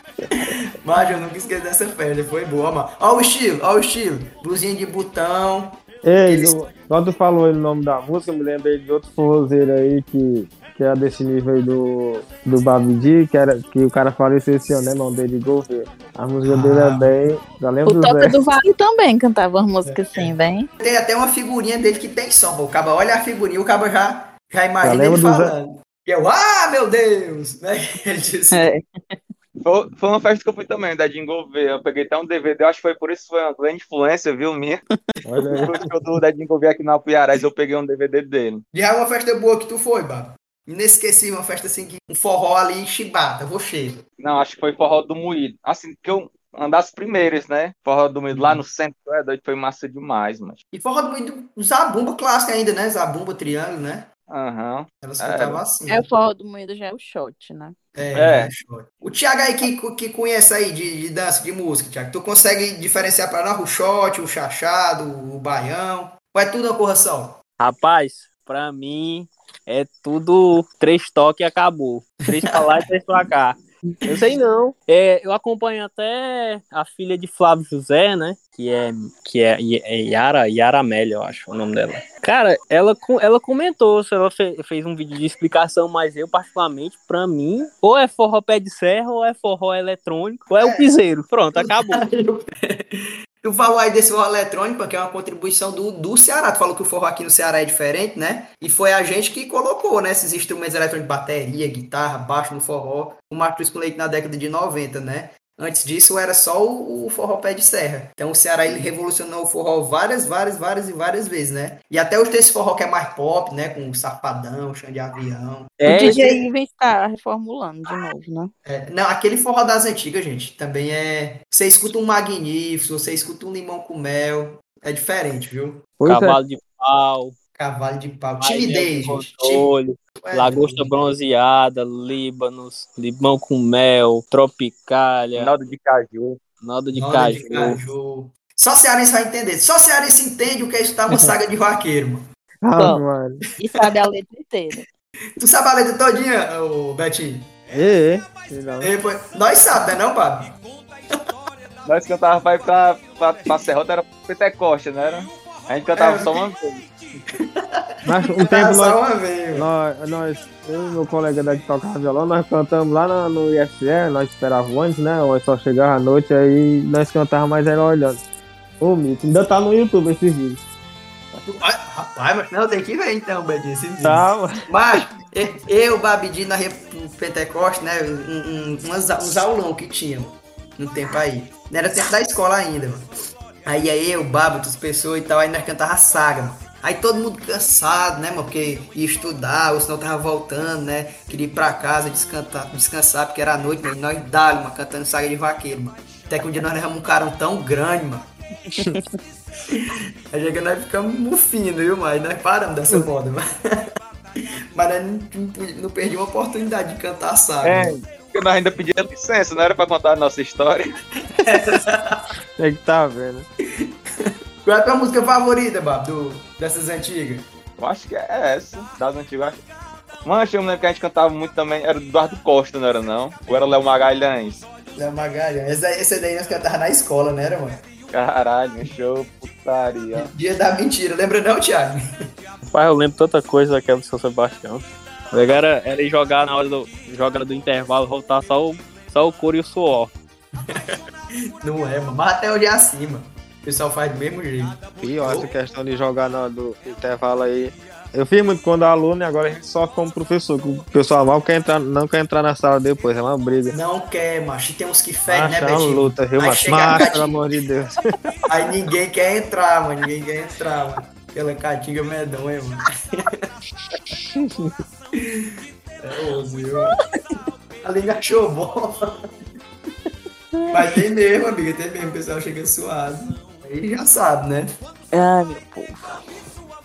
Mas eu nunca esqueci dessa festa, foi boa, mano. Ó o estilo, ó o estilo. Blusinha de botão. Ei, Eles- do- quando tu falou o nome da música, eu me lembrei de outro forrozeiro aí que, que era desse nível aí do, do Babidi, que, era, que o cara faleceu esse ano, né, irmão dele, Gouveia. A música dele Ah. é bem. Já lembro o Toca do Vale também cantava uma música assim, bem. Tem até uma figurinha dele que tem som, pô. O caba olha a figurinha, o caba já, já imagina lembro ele do Zé- falando. E eu, ah, meu Deus! Né? [laughs] Ele disse, É. Foi, foi uma festa que eu fui também, da Jingle V. Eu peguei até um DVD, eu acho que foi por isso que foi uma grande influência, viu, minha. Olha aí. Por isso que eu do da Jingle V aqui na Apuiarés, eu peguei um DVD dele. Já é uma festa boa que tu foi, Babo. Inesquecível, uma festa assim, um forró ali em chibata, vou cheio. Não, acho que foi Forró do Moído. Assim, que eu uma das primeiras, né? Forró do Moído lá no centro, é doido, foi massa demais, mas. E forró do meio do Zabumba clássico ainda, né? Zabumba, triângulo, né? Aham. Elas É. cantavam assim. É o forró do moído já é o shot, né? É, É. é. O Thiago aí que, que conhece aí de, de dança, de música, Thiago, tu consegue diferenciar pra nós o shot, o chachado, o baião? Ou é tudo a correção? Rapaz, pra mim é tudo três toques e acabou. Três pra lá e três pra cá. Eu sei não. É, eu acompanho até a filha de Flávio José, né? Que é, que é, é Yara, Yara Amélia, eu acho o nome dela. Cara, ela, ela comentou, se ela fe- fez um vídeo de explicação, mas eu, particularmente, pra mim, ou é forró pé de serra, ou é forró eletrônico, ou é, É. o piseiro. Pronto, acabou. [laughs] Tu falou aí desse forró eletrônico, que é uma contribuição do, do Ceará. Tu falou que o forró aqui no Ceará é diferente, né? E foi a gente que colocou, né? Esses instrumentos eletrônicos, bateria, guitarra, baixo no forró. O Marcos Leite na década de 90, né? Antes disso era só o, o forró pé de serra. Então o Ceará ele revolucionou o forró várias, várias, várias e várias vezes, né? E até hoje tem esse forró que é mais pop, né? Com o safadão, chão de avião. É, o DJ Ivan está reformulando de novo, né? É, não, aquele forró das antigas, gente, também é. Você escuta um magnífico, você escuta um limão com mel. É diferente, viu? Pois é. cavalo de pau, Cavalo de pau. Timidez, gente. É, Lagosta bronzeada, Líbanos, limão com mel, Tropicália, Rinaldo de Caju. Naldo de Noda de caju. caju. Só cearense vai entender. Só cearense entende o que é escutar uma saga de vaqueiro, mano. Ah, mano. E sabe a letra inteira. Tu sabe a letra todinha, ô Betinho? É. E, pô, Nós sabemos, né não, Pablo? Nós cantava pra ir pra, pra, pra Serrota, era Pentecoste, era? A gente cantava É, só uma vez. Mas um Ah, [laughs] tempo nós, vez. nós, nós, eu e meu colega daqui que tocava violão, nós cantamos lá no, no nós esperávamos antes, né? Ou só chegava à noite, aí nós cantávamos mais era olhando. Ô, Mito, ainda tá no YouTube esse vídeo. Ai, Rapaz, mas não, tem que ver então, Betinho, esse vídeo. Tá, mano. Mas e- eu, Babidi, nós pro Pentecoste, né? Um, um, umas, uns aulão que tinha no tempo aí. Não era tempo da escola ainda, mano. Aí aí eu, Babo, outras pessoas e tal, aí nós cantava saga, mano. Aí todo mundo cansado, né, mano? Porque ia estudar, ou senão tava voltando, né? Queria ir pra casa descansar, descansar porque era noite, né? E nós dali, mano, cantando saga de vaqueiro, mano. Até que um dia nós levamos um carão tão grande, mano. [laughs] Aí chega nós ficamos mufindo, viu, mas nós paramos dessa moda, mano. [laughs] Mas nós não, não, não perdi uma oportunidade de cantar saga. É, mano. porque nós ainda pedíamos licença, não era pra contar a nossa história. [laughs] É que tá vendo. Qual é a tua música favorita, Babo, do, dessas antigas? Eu acho que é essa, das antigas. acho. Mancha, eu me lembro que a gente cantava muito também, era do Eduardo Costa, não era não? Ou era Léo Magalhães? Léo Magalhães. Esse, daí- esse daí nós cantava na escola, né, era, mano? Caralho, show, putaria. Dia da mentira, lembra não, Thiago? Pai, eu lembro tanta coisa daquela do São Sebastião. O legal era, era ir jogar na hora do, jogar do intervalo, voltar só o, só o couro e o suor. Não é, mano. Mas até hoje é assim, mano. O pessoal faz do mesmo jeito. Pior essa questão de jogar na, do intervalo aí. Eu fiz muito quando aluno e agora a gente sofre como professor. que O pessoal mal quer entrar, não quer entrar na sala depois, é uma briga. Não quer, macho. E tem uns que fedem, né, é uma Betinho? luta, viu, macho? Macho, pelo amor de Deus. [laughs] Aí ninguém quer entrar, mano. Ninguém quer entrar, mano. Aquela catinga medonha, mano. [laughs] É osso, viu? A liga achou bom. Mas tem mesmo, amiga. Tem mesmo. O pessoal chega suado. Aí já sabe, né? Ai, meu povo.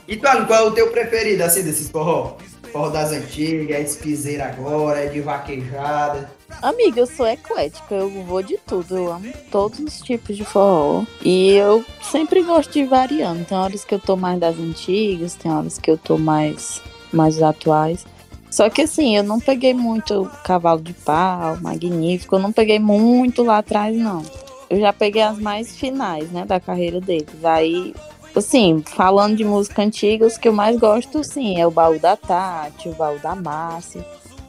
E tu, Alan, qual é o teu preferido, assim, desses forró? Forró das antigas, é espiseira agora, é de vaquejada. Amiga, eu sou eclética, eu vou de tudo, eu amo todos os tipos de forró. E eu sempre gosto de ir variando. Tem horas que eu tô mais das antigas, tem horas que eu tô mais, mais atuais. Só que assim, eu não peguei muito cavalo de pau, magnífico, eu não peguei muito lá atrás, não. Eu já peguei as mais finais, né, da carreira deles. Aí, assim, falando de música antiga, os que eu mais gosto, sim, é o baú da Tati, o baú da Márcia.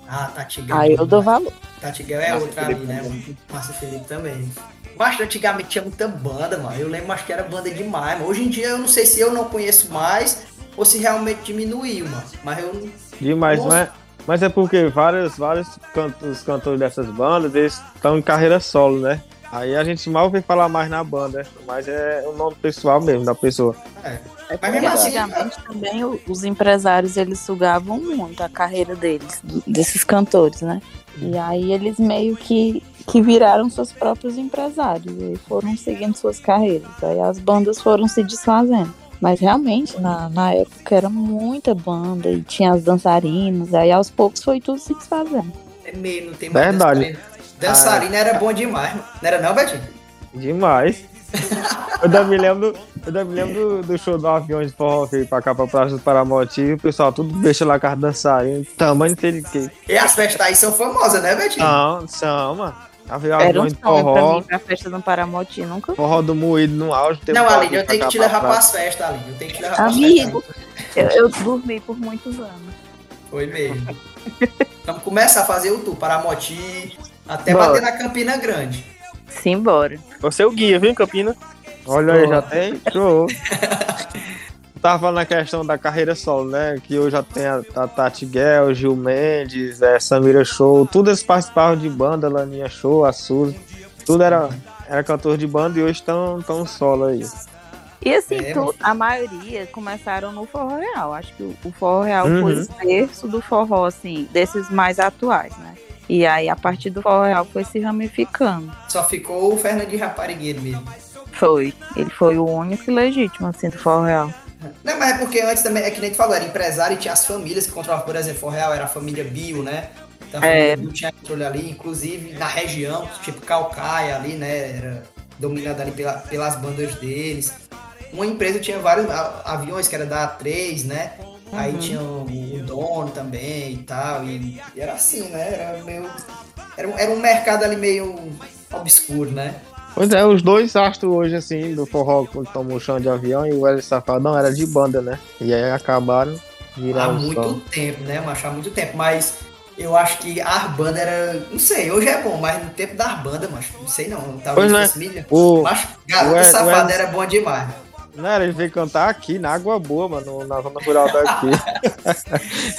Ah, Tatigão. Aí eu dou valor. Tatigão é Márcio outra ali, né? também. mano? Márcio Felipe também. Mas antigamente tinha muita banda, mano. Eu lembro, acho que era banda demais, mano. Hoje em dia eu não sei se eu não conheço mais ou se realmente diminuiu, mano. Mas eu Demais, Nossa. mas, mas é porque vários, vários cantos, cantores dessas bandas, eles estão em carreira solo, né? Aí a gente mal vê falar mais na banda, mas é o nome pessoal mesmo da pessoa. É Mas porque assim, antigamente também os empresários eles sugavam muito a carreira deles, desses cantores, né? E aí eles meio que, que viraram seus próprios empresários e foram seguindo suas carreiras. Aí as bandas foram se desfazendo. Mas realmente, na, na época era muita banda e tinha as dançarinas, aí aos poucos foi tudo se desfazendo. é meio, não tem mais Verdade. Dançarina. Dançarina era bom demais, mano. Não era não, Betinho? Demais. Eu ainda me lembro, eu ainda me lembro do, do show do avião de forró que veio pra cá pra Praça do Paramoti e o pessoal tudo deixa lá com as dançarinas, tamanho de de que. E as festas aí são famosas, né, Betinho? Não, são, mano. Avião Era um de sonho pra forró, mim, pra festa do Paramoti, nunca forró do moído no auge. não, pra Aline, eu tenho pra que te levar pra pras festas, Aline. Eu tenho que te levar pras Amigo, festas. eu, eu dormi por muitos anos. Foi mesmo. Vamos começar a fazer o tour para Moti até Bora. bater na Campina Grande. Simbora. Você é o guia, viu, Campina? Olha aí, já tem show. [laughs] Tava falando na questão da carreira solo, né? Que hoje já tem a, a Tati Guel, Gil Mendes, é, Samira Show, tudo eles participavam de banda, Laninha Show, a Suzy, tudo era, era cantor de banda e hoje estão tão solo aí. E assim, É, tu- a maioria começaram no forró real. Acho que o, o forró real foi Uhum. o berço do forró, assim, desses mais atuais, né? E aí, a partir do forró real, foi se ramificando. Só ficou o Fernandinho Raparigueiro mesmo. Foi. Ele foi o único e legítimo, assim, do forró real. Não, mas é porque antes também, é que nem tu falou, era empresário e tinha as famílias que controlavam, por exemplo, o Real era a família Bio, né? Então É. Bio tinha controle ali, inclusive na região, tipo Calcaia ali, né? Era dominada ali pela- pelas bandas deles. uma empresa tinha vários aviões que era da A3, né? Aí tinha o, o dono também e tal. E, e era assim, né? Era meio. Era, um- era um mercado ali meio obscuro, né? Pois é, os dois astros hoje, assim, do forró, quando estão murchando de avião, e o Wesley Safadão era de banda, né? E aí acabaram Há virando muito só. tempo, né, macho? Há muito tempo. Mas eu acho que a Arbanda era. Não sei, hoje é bom, mas no tempo da Arbanda, macho, não sei não. Talvez né? fosse milha. O, Macho, garota safada era bom demais. Não, ele veio cantar aqui, na Água Boa, mano, na zona rural daqui.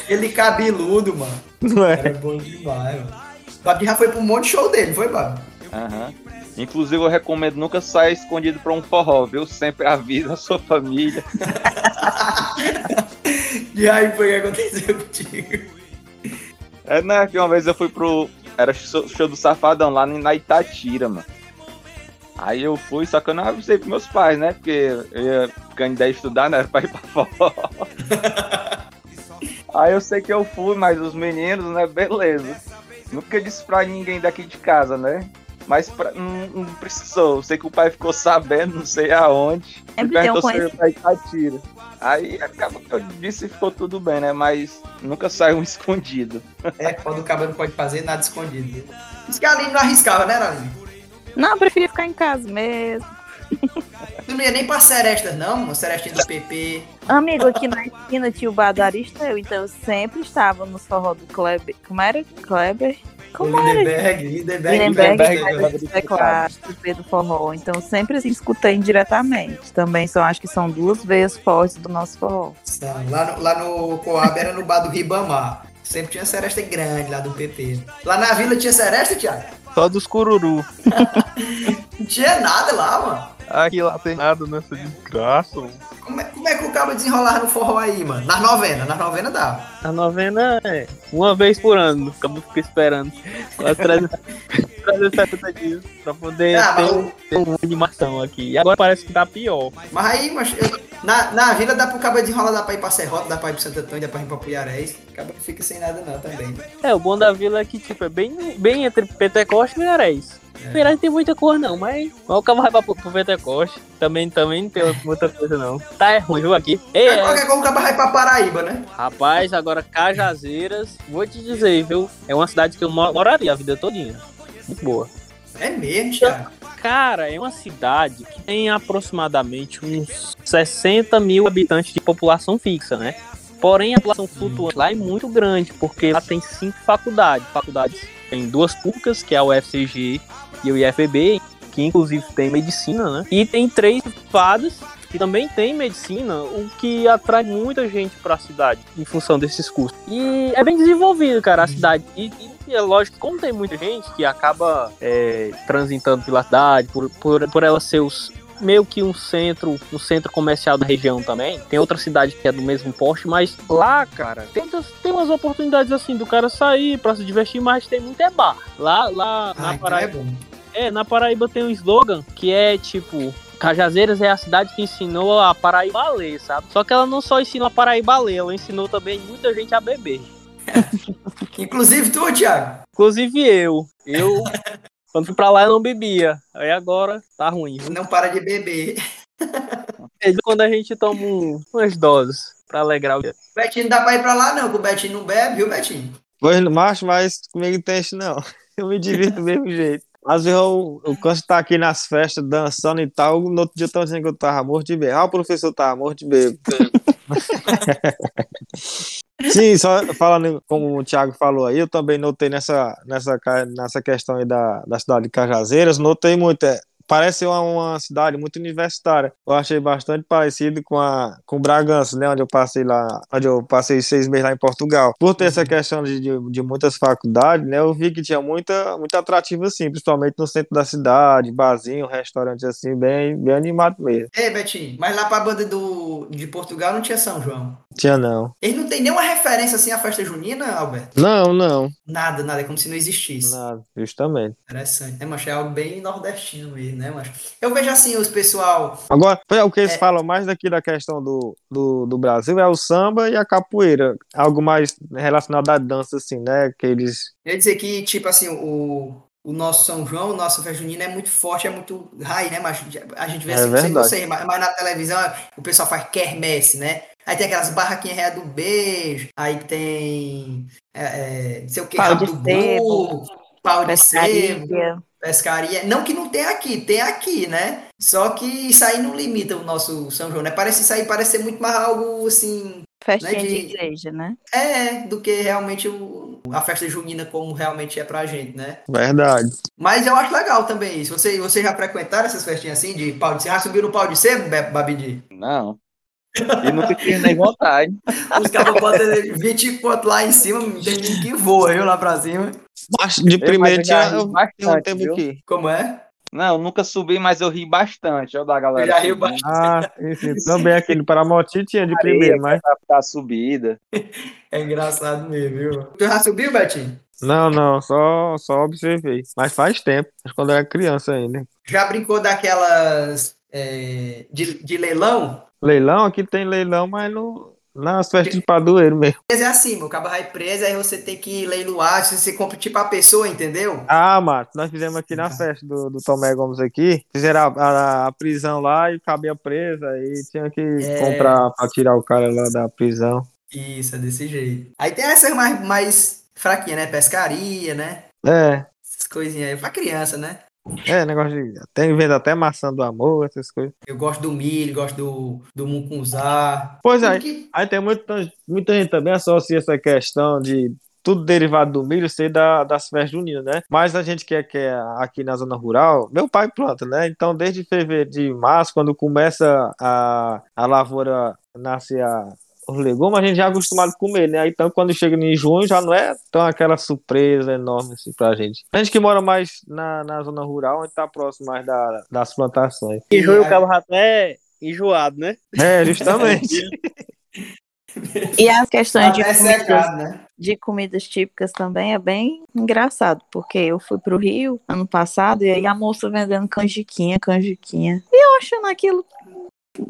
[laughs] Ele cabeludo, mano. Não é? Era bom demais, mano. Babi já foi pro um monte de show dele, foi, Babi? Aham. Inclusive, eu recomendo nunca sair escondido pra um forró, viu? Sempre avisa a sua família. [laughs] E aí foi o que aconteceu contigo. É, né? Que uma vez eu fui pro. Era show do Safadão lá na Itatira, mano. Aí eu fui, só que eu não avisei pros meus pais, né? Porque eu ia ficando ideia de estudar, né? [laughs] Pra ir pra forró. Aí eu sei que eu fui, mas os meninos, né? Beleza. Nunca disse pra ninguém daqui de casa, né? Mas pra- não, não precisou. Eu sei que o pai ficou sabendo, não sei aonde. Um perguntou se Itatira. Aí acaba que eu disse e ficou tudo bem, né? Mas nunca saiu um [laughs] escondido. É, quando o cabelo não pode fazer nada escondido. Diz que a Aline não arriscava, né, Aline? Não, eu preferia ficar em casa mesmo. Tu não ia nem pra Serestas, não. Serestinha do PP. Amigo, aqui na esquina tinha o bar do Aristeu, então eu sempre estava nos forró do Kleber. Como era? Kleber? Como era? Lindenberg, Lindenberg. Lindenberg, Lindenberg. é claro, do forró. Então sempre assim, escutei indiretamente. Também só acho que são duas veias fortes do nosso forró. São. Lá no, lá no Coab era no bar do Ribamar. Sempre tinha Seresta grande lá do PP. Lá na vila tinha Seresta, Thiago? Só dos cururu. [laughs] Não tinha nada lá, mano. Aqui lá tem nada nessa desgraça. mano. Como é, como é que o cabo desenrolar no forró aí, mano? Nas novenas, nas novenas dá. A novena é uma vez por ano. O cabo fica esperando. Quase 300 370 [laughs] dias pra poder Ah, mas ter, o- ter uma animação aqui. E agora parece que tá pior. Mas aí, mas eu- na, na vila dá pro cabo desenrolar, dá pra ir pra Serrota, dá pra ir pro Santo Antônio, dá pra ir pra Puiarés. O cabo não fica sem nada não também. É, o bom da vila é que, tipo, é bem, bem entre Pentecoste e Viraréis. Viraréis tem muita cor, não, mas o cabo vai pra, pro Pentecoste. Também, também não tem muita coisa, não. Tá, é ruim, viu, aqui. Ei, É, qualquer coisa o cabo vai pra Paraíba, né? rapaz, agora Cajazeiras, vou te dizer, viu? É uma cidade que eu mo- moraria a vida todinha. Muito boa. É mesmo, Thiago. Cara, é uma cidade que tem aproximadamente uns 60 mil habitantes de população fixa, né? Porém, a população flutuante lá é muito grande, porque lá tem cinco faculdades. Faculdades tem duas públicas, que é a UFCG e o IFB, que inclusive tem medicina, né? E tem três fadas que também tem medicina, o que atrai muita gente para a cidade em função desses cursos. E é bem desenvolvido, cara, a cidade. E, e é lógico que como tem muita gente que acaba é, transitando pela cidade, por, por, por ela ser os, meio que um centro, um centro comercial da região também. Tem outra cidade que é do mesmo porte, mas lá, cara, tem, tem umas oportunidades assim do cara sair pra se divertir, mas tem muito é bar. Lá, lá Ah, na então é Paraíba. bom. É, na Paraíba tem um slogan que é tipo. Cajazeiras é a cidade que ensinou a Paraíba a ler, sabe? Só que ela não só ensinou a Paraíba a ler, ela ensinou também muita gente a beber. [laughs] Inclusive tu, Thiago. Inclusive eu. Eu, [laughs] quando fui pra lá, eu não bebia. Aí agora tá ruim. viu? Não para de beber. Quando a gente toma um- umas doses pra alegrar o dia. Betinho não dá pra ir pra lá, não, que o Betinho não bebe, viu, Betinho? Pois, macho, mas comigo não tem isso não. [laughs] Eu me divirto do mesmo jeito. Às vezes eu, eu canso de estar aqui nas festas, dançando e tal. No outro dia eu tava dizendo que eu tava morto de bebo. Ah, o professor tava morto de bebo. [laughs] Sim, só falando como o Thiago falou aí, eu também notei nessa, nessa, nessa questão aí da, da cidade de Cajazeiras, notei muito. É, parece uma, uma cidade muito universitária. Eu achei bastante parecido com, a, com Bragança, né? Onde eu passei lá, onde eu passei seis meses lá em Portugal. Por ter essa questão de, de, de muitas faculdades, né? Eu vi que tinha muita, muito atrativo assim, principalmente no centro da cidade, barzinho, restaurante assim, bem, bem animado mesmo. Ei, Betinho, mas lá pra banda do, de Portugal não tinha São João. Tinha não. Eles não tem nenhuma referência assim à festa junina, Alberto? Não, não. Nada, nada, é como se não existisse. Nada, justamente. Interessante, né, macho? É algo bem nordestino mesmo, né, macho? Eu vejo assim, os pessoal. Agora, o que eles É. falam mais daqui da questão do, do, do Brasil é o samba e a capoeira. Algo mais relacionado à dança, assim, né? Que eles. Eu ia dizer que, tipo assim, o, o nosso São João, nossa festa junina é muito forte, é muito raiz, né? Mas a gente vê É assim, não sei mas, mas na televisão o pessoal faz quermesse, né? Aí tem aquelas barraquinhas reais do beijo, aí tem. É, é, não sei o que, Pau de do burro, pau de sebo, Pescaria. Não que não tenha aqui, tem aqui, né? Só que isso aí não limita o nosso São João, né? Parece isso aí parece ser muito mais algo assim. Festinha Né, de de- igreja, né? É, do que realmente o, a festa junina como realmente é pra gente, né? Verdade. Mas eu acho legal também isso. Vocês você já frequentaram essas festinhas assim de pau de sebo? Já subiram no pau de sebo, Babidi? Não. E nunca tive nem vontade. Os caras botam 20 pontos lá em cima, não tem nem que voa, viu, lá pra cima. Mas de primeiro eu já tinha eu, um bastante, tempo viu? aqui. Como é? Não, nunca subi, mas eu ri bastante. Olha da galera. Eu já rio subindo. Ah, esse, também aquele Paramoti tinha de primeiro, mas. pra ficar subida. É engraçado mesmo, viu? Tu já subiu, Betinho? Não, não, só, só observei. Mas faz tempo, mas quando eu era criança ainda. Já brincou daquelas é, de, de leilão? Leilão, aqui tem leilão, mas no, nas festas de padoeiro mesmo. É assim, meu cabo vai preso, aí você tem que leiloar, se você compra tipo a pessoa, entendeu? Ah, Mato, nós fizemos aqui na festa do, do Tomé Gomes aqui. Fizeram a, a- a prisão lá e cabia presa. E tinha que É. comprar pra tirar o cara lá da prisão. Isso, é desse jeito. Aí tem essas mais, mais fraquinhas, né? Pescaria, né? É, Essas coisinhas aí, pra criança, né? É, negócio de. Tem vendo até maçã do amor, essas coisas. Eu gosto do milho, gosto do, do mucunzá. Pois é, que- aí tem muita, muita gente também associa essa questão de tudo derivado do milho ser da, das festas juninas, né? Mas a gente que é, que é aqui na zona rural, meu pai planta, né? Então, desde fevereiro de março, quando começa a, a lavoura, nasce a, os legumes, a gente já é acostumado a comer, né? Então, quando chega em junho, já não é tão aquela surpresa enorme assim pra gente. A gente que mora mais na, na zona rural, a gente tá próximo mais da, das plantações. E junho o cabo rato é enjoado, né? É, justamente. [laughs] E as questões de Até comidas, secado, né? de comidas típicas também é bem engraçado, porque eu fui pro Rio ano passado e aí a moça vendendo canjiquinha, canjiquinha. E eu achando aquilo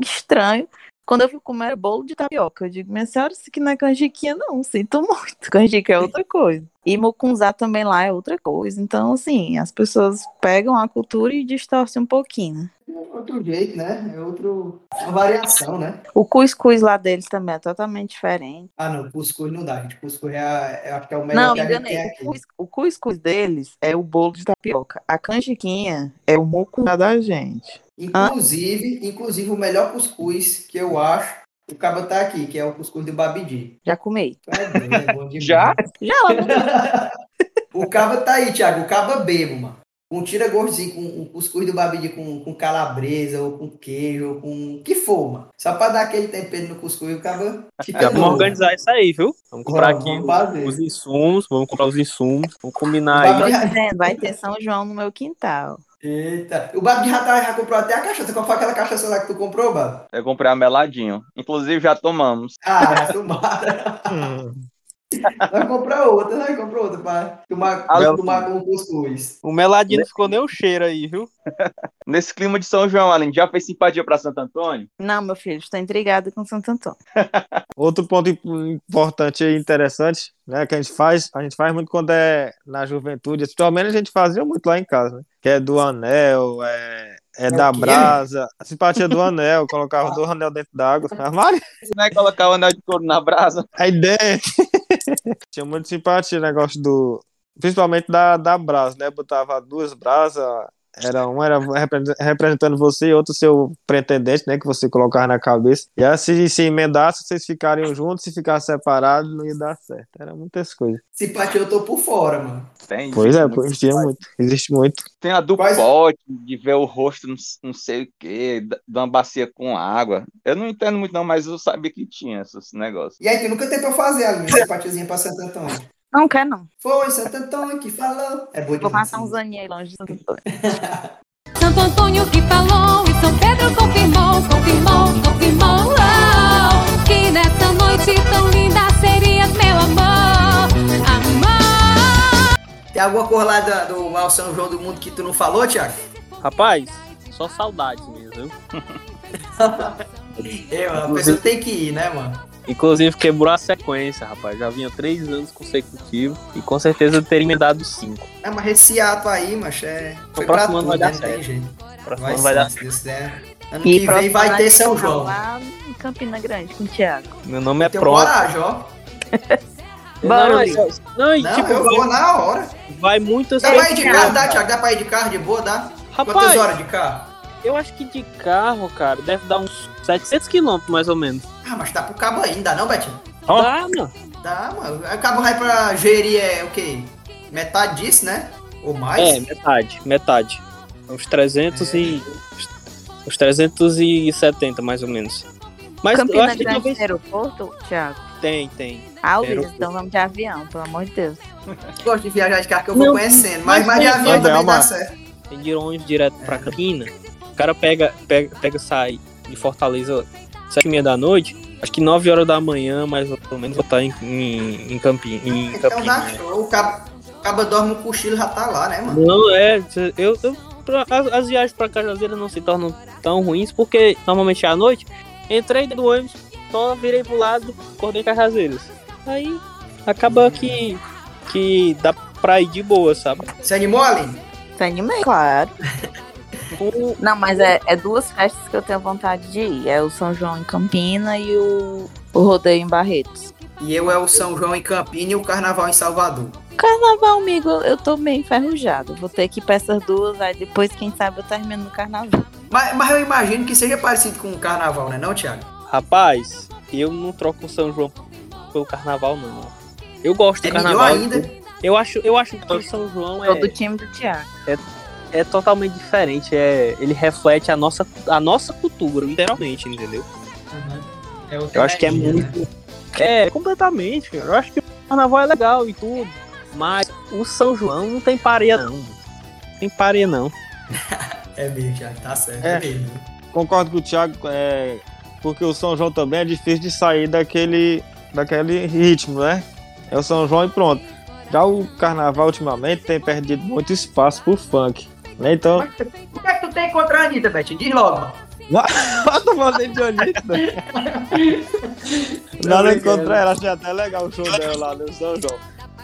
estranho. Quando eu fui comer bolo de tapioca, eu digo, minha senhora, isso aqui não é canjiquinha, não, sinto muito. Canjica é outra coisa. E mucunzá também lá é outra coisa. Então, assim, as pessoas pegam a cultura e distorcem um pouquinho, né? Outro jeito, né? É outro. Uma variação, né? O cuscuz lá deles também é totalmente diferente. Ah, não, cuscuz não dá, gente. Cuscuz é, eu acho que é o melhor Não, que a gente. O, o cuscuz deles é o bolo de tapioca. A canjiquinha é o mucunzá da gente. Inclusive, inclusive, o melhor cuscuz que eu acho, o cabo tá aqui, que é o cuscuz do Babidi. Já. É doido, é. Já? Já [laughs] O cabo tá aí, Thiago. O cabo é bebo, mano. Um tira gordinho com o cuscuz do Babidi com, com calabresa, ou com queijo, ou com o que for, mano. Só pra dar aquele tempero no cuscuz, o cabo fica Já vamos organizar isso aí, viu? Vamos comprar Vamos, aqui vamos os insumos, vamos comprar os insumos, vamos combinar aí. vai ter São João no meu quintal. Eita. O Babidi já, tá, já comprou até a cachaça. Qual foi aquela cachaça lá que tu comprou, Babo? Eu comprei a meladinho. Inclusive, já tomamos. Ah, [laughs] tomara. Hum. [laughs] Vai comprar outra, vai comprar outra pra tomar, Ah, tomar com cuscuz. O meladinho não ficou nem o cheiro aí, viu? [laughs] Nesse clima de São João, Aline, já fez simpatia pra Santo Antônio? Não, meu filho, estou intrigada com Santo Antônio. Outro ponto im- importante e interessante, né, que a gente faz, a gente faz muito quando é na juventude, pelo menos a gente fazia muito lá em casa, né, que é do anel, é, é É da brasa, a simpatia do anel, colocava dois anel dentro d'água, a Mari, Você não é colocar o anel de couro na brasa? [laughs] a ideia, [laughs] tinha muita simpatia o negócio do, principalmente da, da brasa, né, botava duas brasas, era um era repre- representando você e outro seu pretendente, né, que você colocava na cabeça. E aí, se se emendasse, vocês ficariam juntos, se ficar separados, não ia dar certo. Era muitas coisas. Simpatia eu tô por fora, mano. Tem. Pois é, existe muito. existia muito. Existe muito. Tem a do Quais- pote, de ver o rosto, não, não sei o quê, de uma bacia com água. Eu não entendo muito não, mas eu sabia que tinha esses negócios. E aí, tu nunca tentou fazer a minha simpatiazinha pra Santo Antônio? Não quer, não. Foi Santo Antônio que falou. É bom Vou passar uns aninhos aí longe de Santo Antônio. Santo Antônio que falou e São Pedro confirmou, confirmou, confirmou oh, que nessa noite tão linda serias meu amor, amor. Tem alguma coisa lá da- do maior São João do mundo que tu não falou, Thiago? Rapaz, só saudades mesmo? É, mano, [laughs] a pessoa tem que ir, né, mano? Inclusive quebrou a sequência, rapaz. Já vinha três anos consecutivos e com certeza eu teria me dado cinco. É, mas esse ato aí, macho, é. Foi O pra próximo tudo, vai né? dar Não tem certo. jeito. O próximo Vai, ano vai sim, dar quiser. Ano E que vem vai ter São João. Lá em Campina Grande, com o Thiago. Meu nome é Tem Pro. coragem, ó. [laughs] Bora, Não, é- não, e Não, tipo, eu vai, vou na hora. vai muitas Dá pra ir de pessoas, carro, dá. Thiago? Dá pra ir de carro de boa, dá? Quantas Rapaz, horas de carro? eu acho que de carro, cara, deve dar uns 700 quilômetros mais ou menos. Ah, mas tá pro cabo ainda, não, Betinho? Ó. Dá, mano. Dá, mano. Aí o cabo vai pra Jeri é o quê? Metade disso, né? Ou mais? É, metade, metade. Uns 300 e. Uns 370 mais ou menos. Mas eu Campina acho que Grande talvez. tem aeroporto, Thiago? Tem, tem. Ah, Luiz, então vamos de avião, pelo amor de Deus. [laughs] Gosto de viajar de carro que eu vou Não, conhecendo. Mas, mas de avião Mas, também dá certo. Tem de ônibus direto pra Campina. O cara pega, pega, pega, sai de Fortaleza 7 e meia da noite. Acho que 9 horas da manhã, mais ou menos, vou estar em, em, em Então Campina dá né? show. O cabo, o cabo dorme um cochilo já tá lá, né, mano? Não, é. Eu, eu, pra- as, as viagens pra Cajazeiras não se tornam tão ruins, porque normalmente é à noite. Entrei do ônibus, só virei pro lado, acordei Cajazeiras. Aí acaba que, que dá pra ir de boa, sabe? Você animou, Aline? Animei, claro. [laughs] Não, mas é, é duas festas que eu tenho vontade de ir. É o São João em Campina e o, o Rodeio em Barretos. E eu é o São João em Campina e o Carnaval em Salvador. Carnaval, amigo, eu tô meio enferrujado. Vou ter que ir pra essas duas, aí depois, quem sabe, eu termino no carnaval. Mas, mas eu imagino que seja parecido com o Carnaval, né não, Thiago? Rapaz, eu não troco o São João pelo carnaval, não. Eu gosto do É melhor carnaval. ainda. Eu acho, eu acho que o São João do é, time do Thiago. é totalmente diferente. É, ele reflete a nossa, a nossa cultura, literalmente, entendeu? Eu acho que é muito. É, completamente. cara. Eu acho que o carnaval é legal e tudo. Mas o São João não tem pareia, não. Não tem pareia, não. [laughs] É mesmo, Thiago, tá certo. É, É. mesmo. Concordo com o Thiago, é, porque o São João também é difícil de sair daquele, daquele ritmo, né? É o São João e pronto. Já o carnaval ultimamente tem perdido muito espaço pro funk. Né? Então, Mas o que é que tu tem contra a Anitta, Betinho? Diz logo, mano. [laughs] tô falando de Anitta. [laughs] Nada contra ela, achei até legal o show dela lá no São João.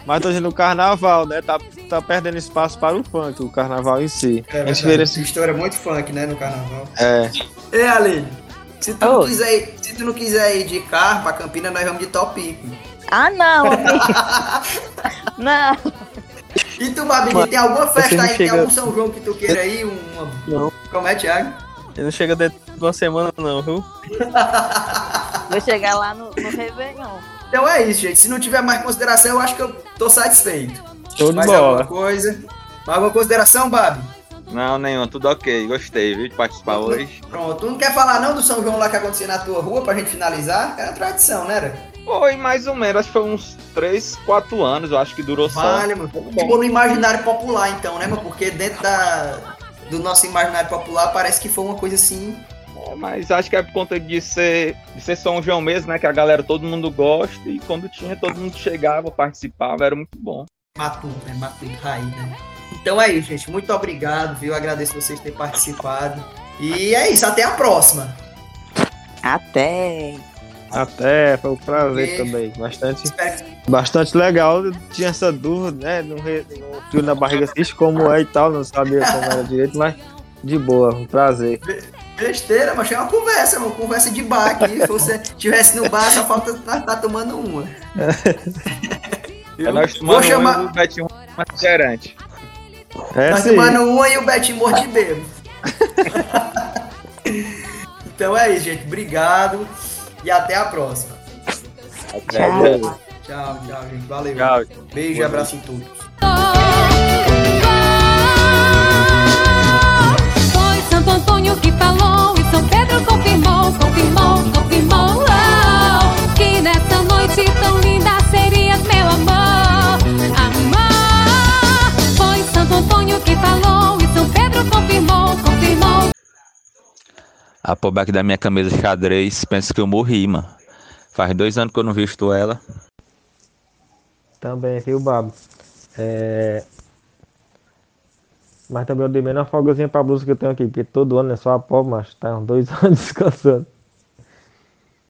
Mas tô dizendo o carnaval, né? Tá, tá perdendo espaço para o funk, o carnaval em si. É a gente vê verdade. esse- História muito funk, né, no Carnaval. é, Ei, Aline, se tu, não Oi. quiser ir, se tu não quiser ir de carro pra Campina, nós vamos de Topico. Ah, não, amigo. [laughs] não. E tu, Babi, Mas tem alguma festa aí, tem chega- algum São João que tu queira ir? Uma... Não. Como é, Thiago? Ele não chega dentro de uma semana, não, viu? [laughs] Vou chegar lá no, no Réveillon. Então é isso, gente. Se não tiver mais consideração, eu acho que eu tô satisfeito. show de Mais alguma bola. coisa? Mais alguma consideração, Babi? Não, nenhum, tudo ok. Gostei, viu, de participar hoje. Pronto. Tu não quer falar não do São João lá que acontecia na tua rua pra gente finalizar? Era tradição, né? Era? Foi mais ou menos, acho que foi uns 3, 4 anos, eu acho que durou só. Vale, mano. Ficou no imaginário popular, então, né, mano? Porque dentro da, do nosso imaginário popular parece que foi uma coisa assim. É, Mas acho que é por conta de ser, de ser São João mesmo, né? Que a galera, todo mundo gosta. E quando tinha, todo mundo chegava, participava, era muito bom. Matuto, né? Matuto raiz, né? Então é isso, gente. Muito obrigado, viu? Agradeço vocês terem participado. E é isso, até a próxima. Até. Até, foi um prazer Beijo. também. Bastante, bastante legal. Eu tinha essa dúvida, né? Não, re- não fio na barriga assiste como é e tal, não sabia como era direito, mas de boa, um prazer. besteira, mas é uma conversa, uma conversa de bar aqui. Se você estivesse no bar, só falta estar tá tomando uma. [laughs] É nós Vou chamar- um e o Betinho refrigerante. É Nós sim. tomando uma e o Betinho morre de bebo. [laughs] então é isso, gente. Obrigado. E até a próxima. Até. Tchau. Tchau, tchau, gente. Valeu. Tchau. Beijo e abraço em todos. Foi Santo Antônio que falou e São Pedro confirmou, confirmou, confirmou oh, que nessa noite tão linda serias meu amor, amor. Foi Santo Antônio que falou e São Pedro confirmou, confirmou. A pullback da minha camisa xadrez, penso que eu morri, mano. Faz dois anos que eu não visto ela. Também, viu, Babo? É... Mas também eu dei menos uma folgazinha pra blusa que eu tenho aqui, porque todo ano é só a pó, mas tá uns dois [laughs] anos descansando.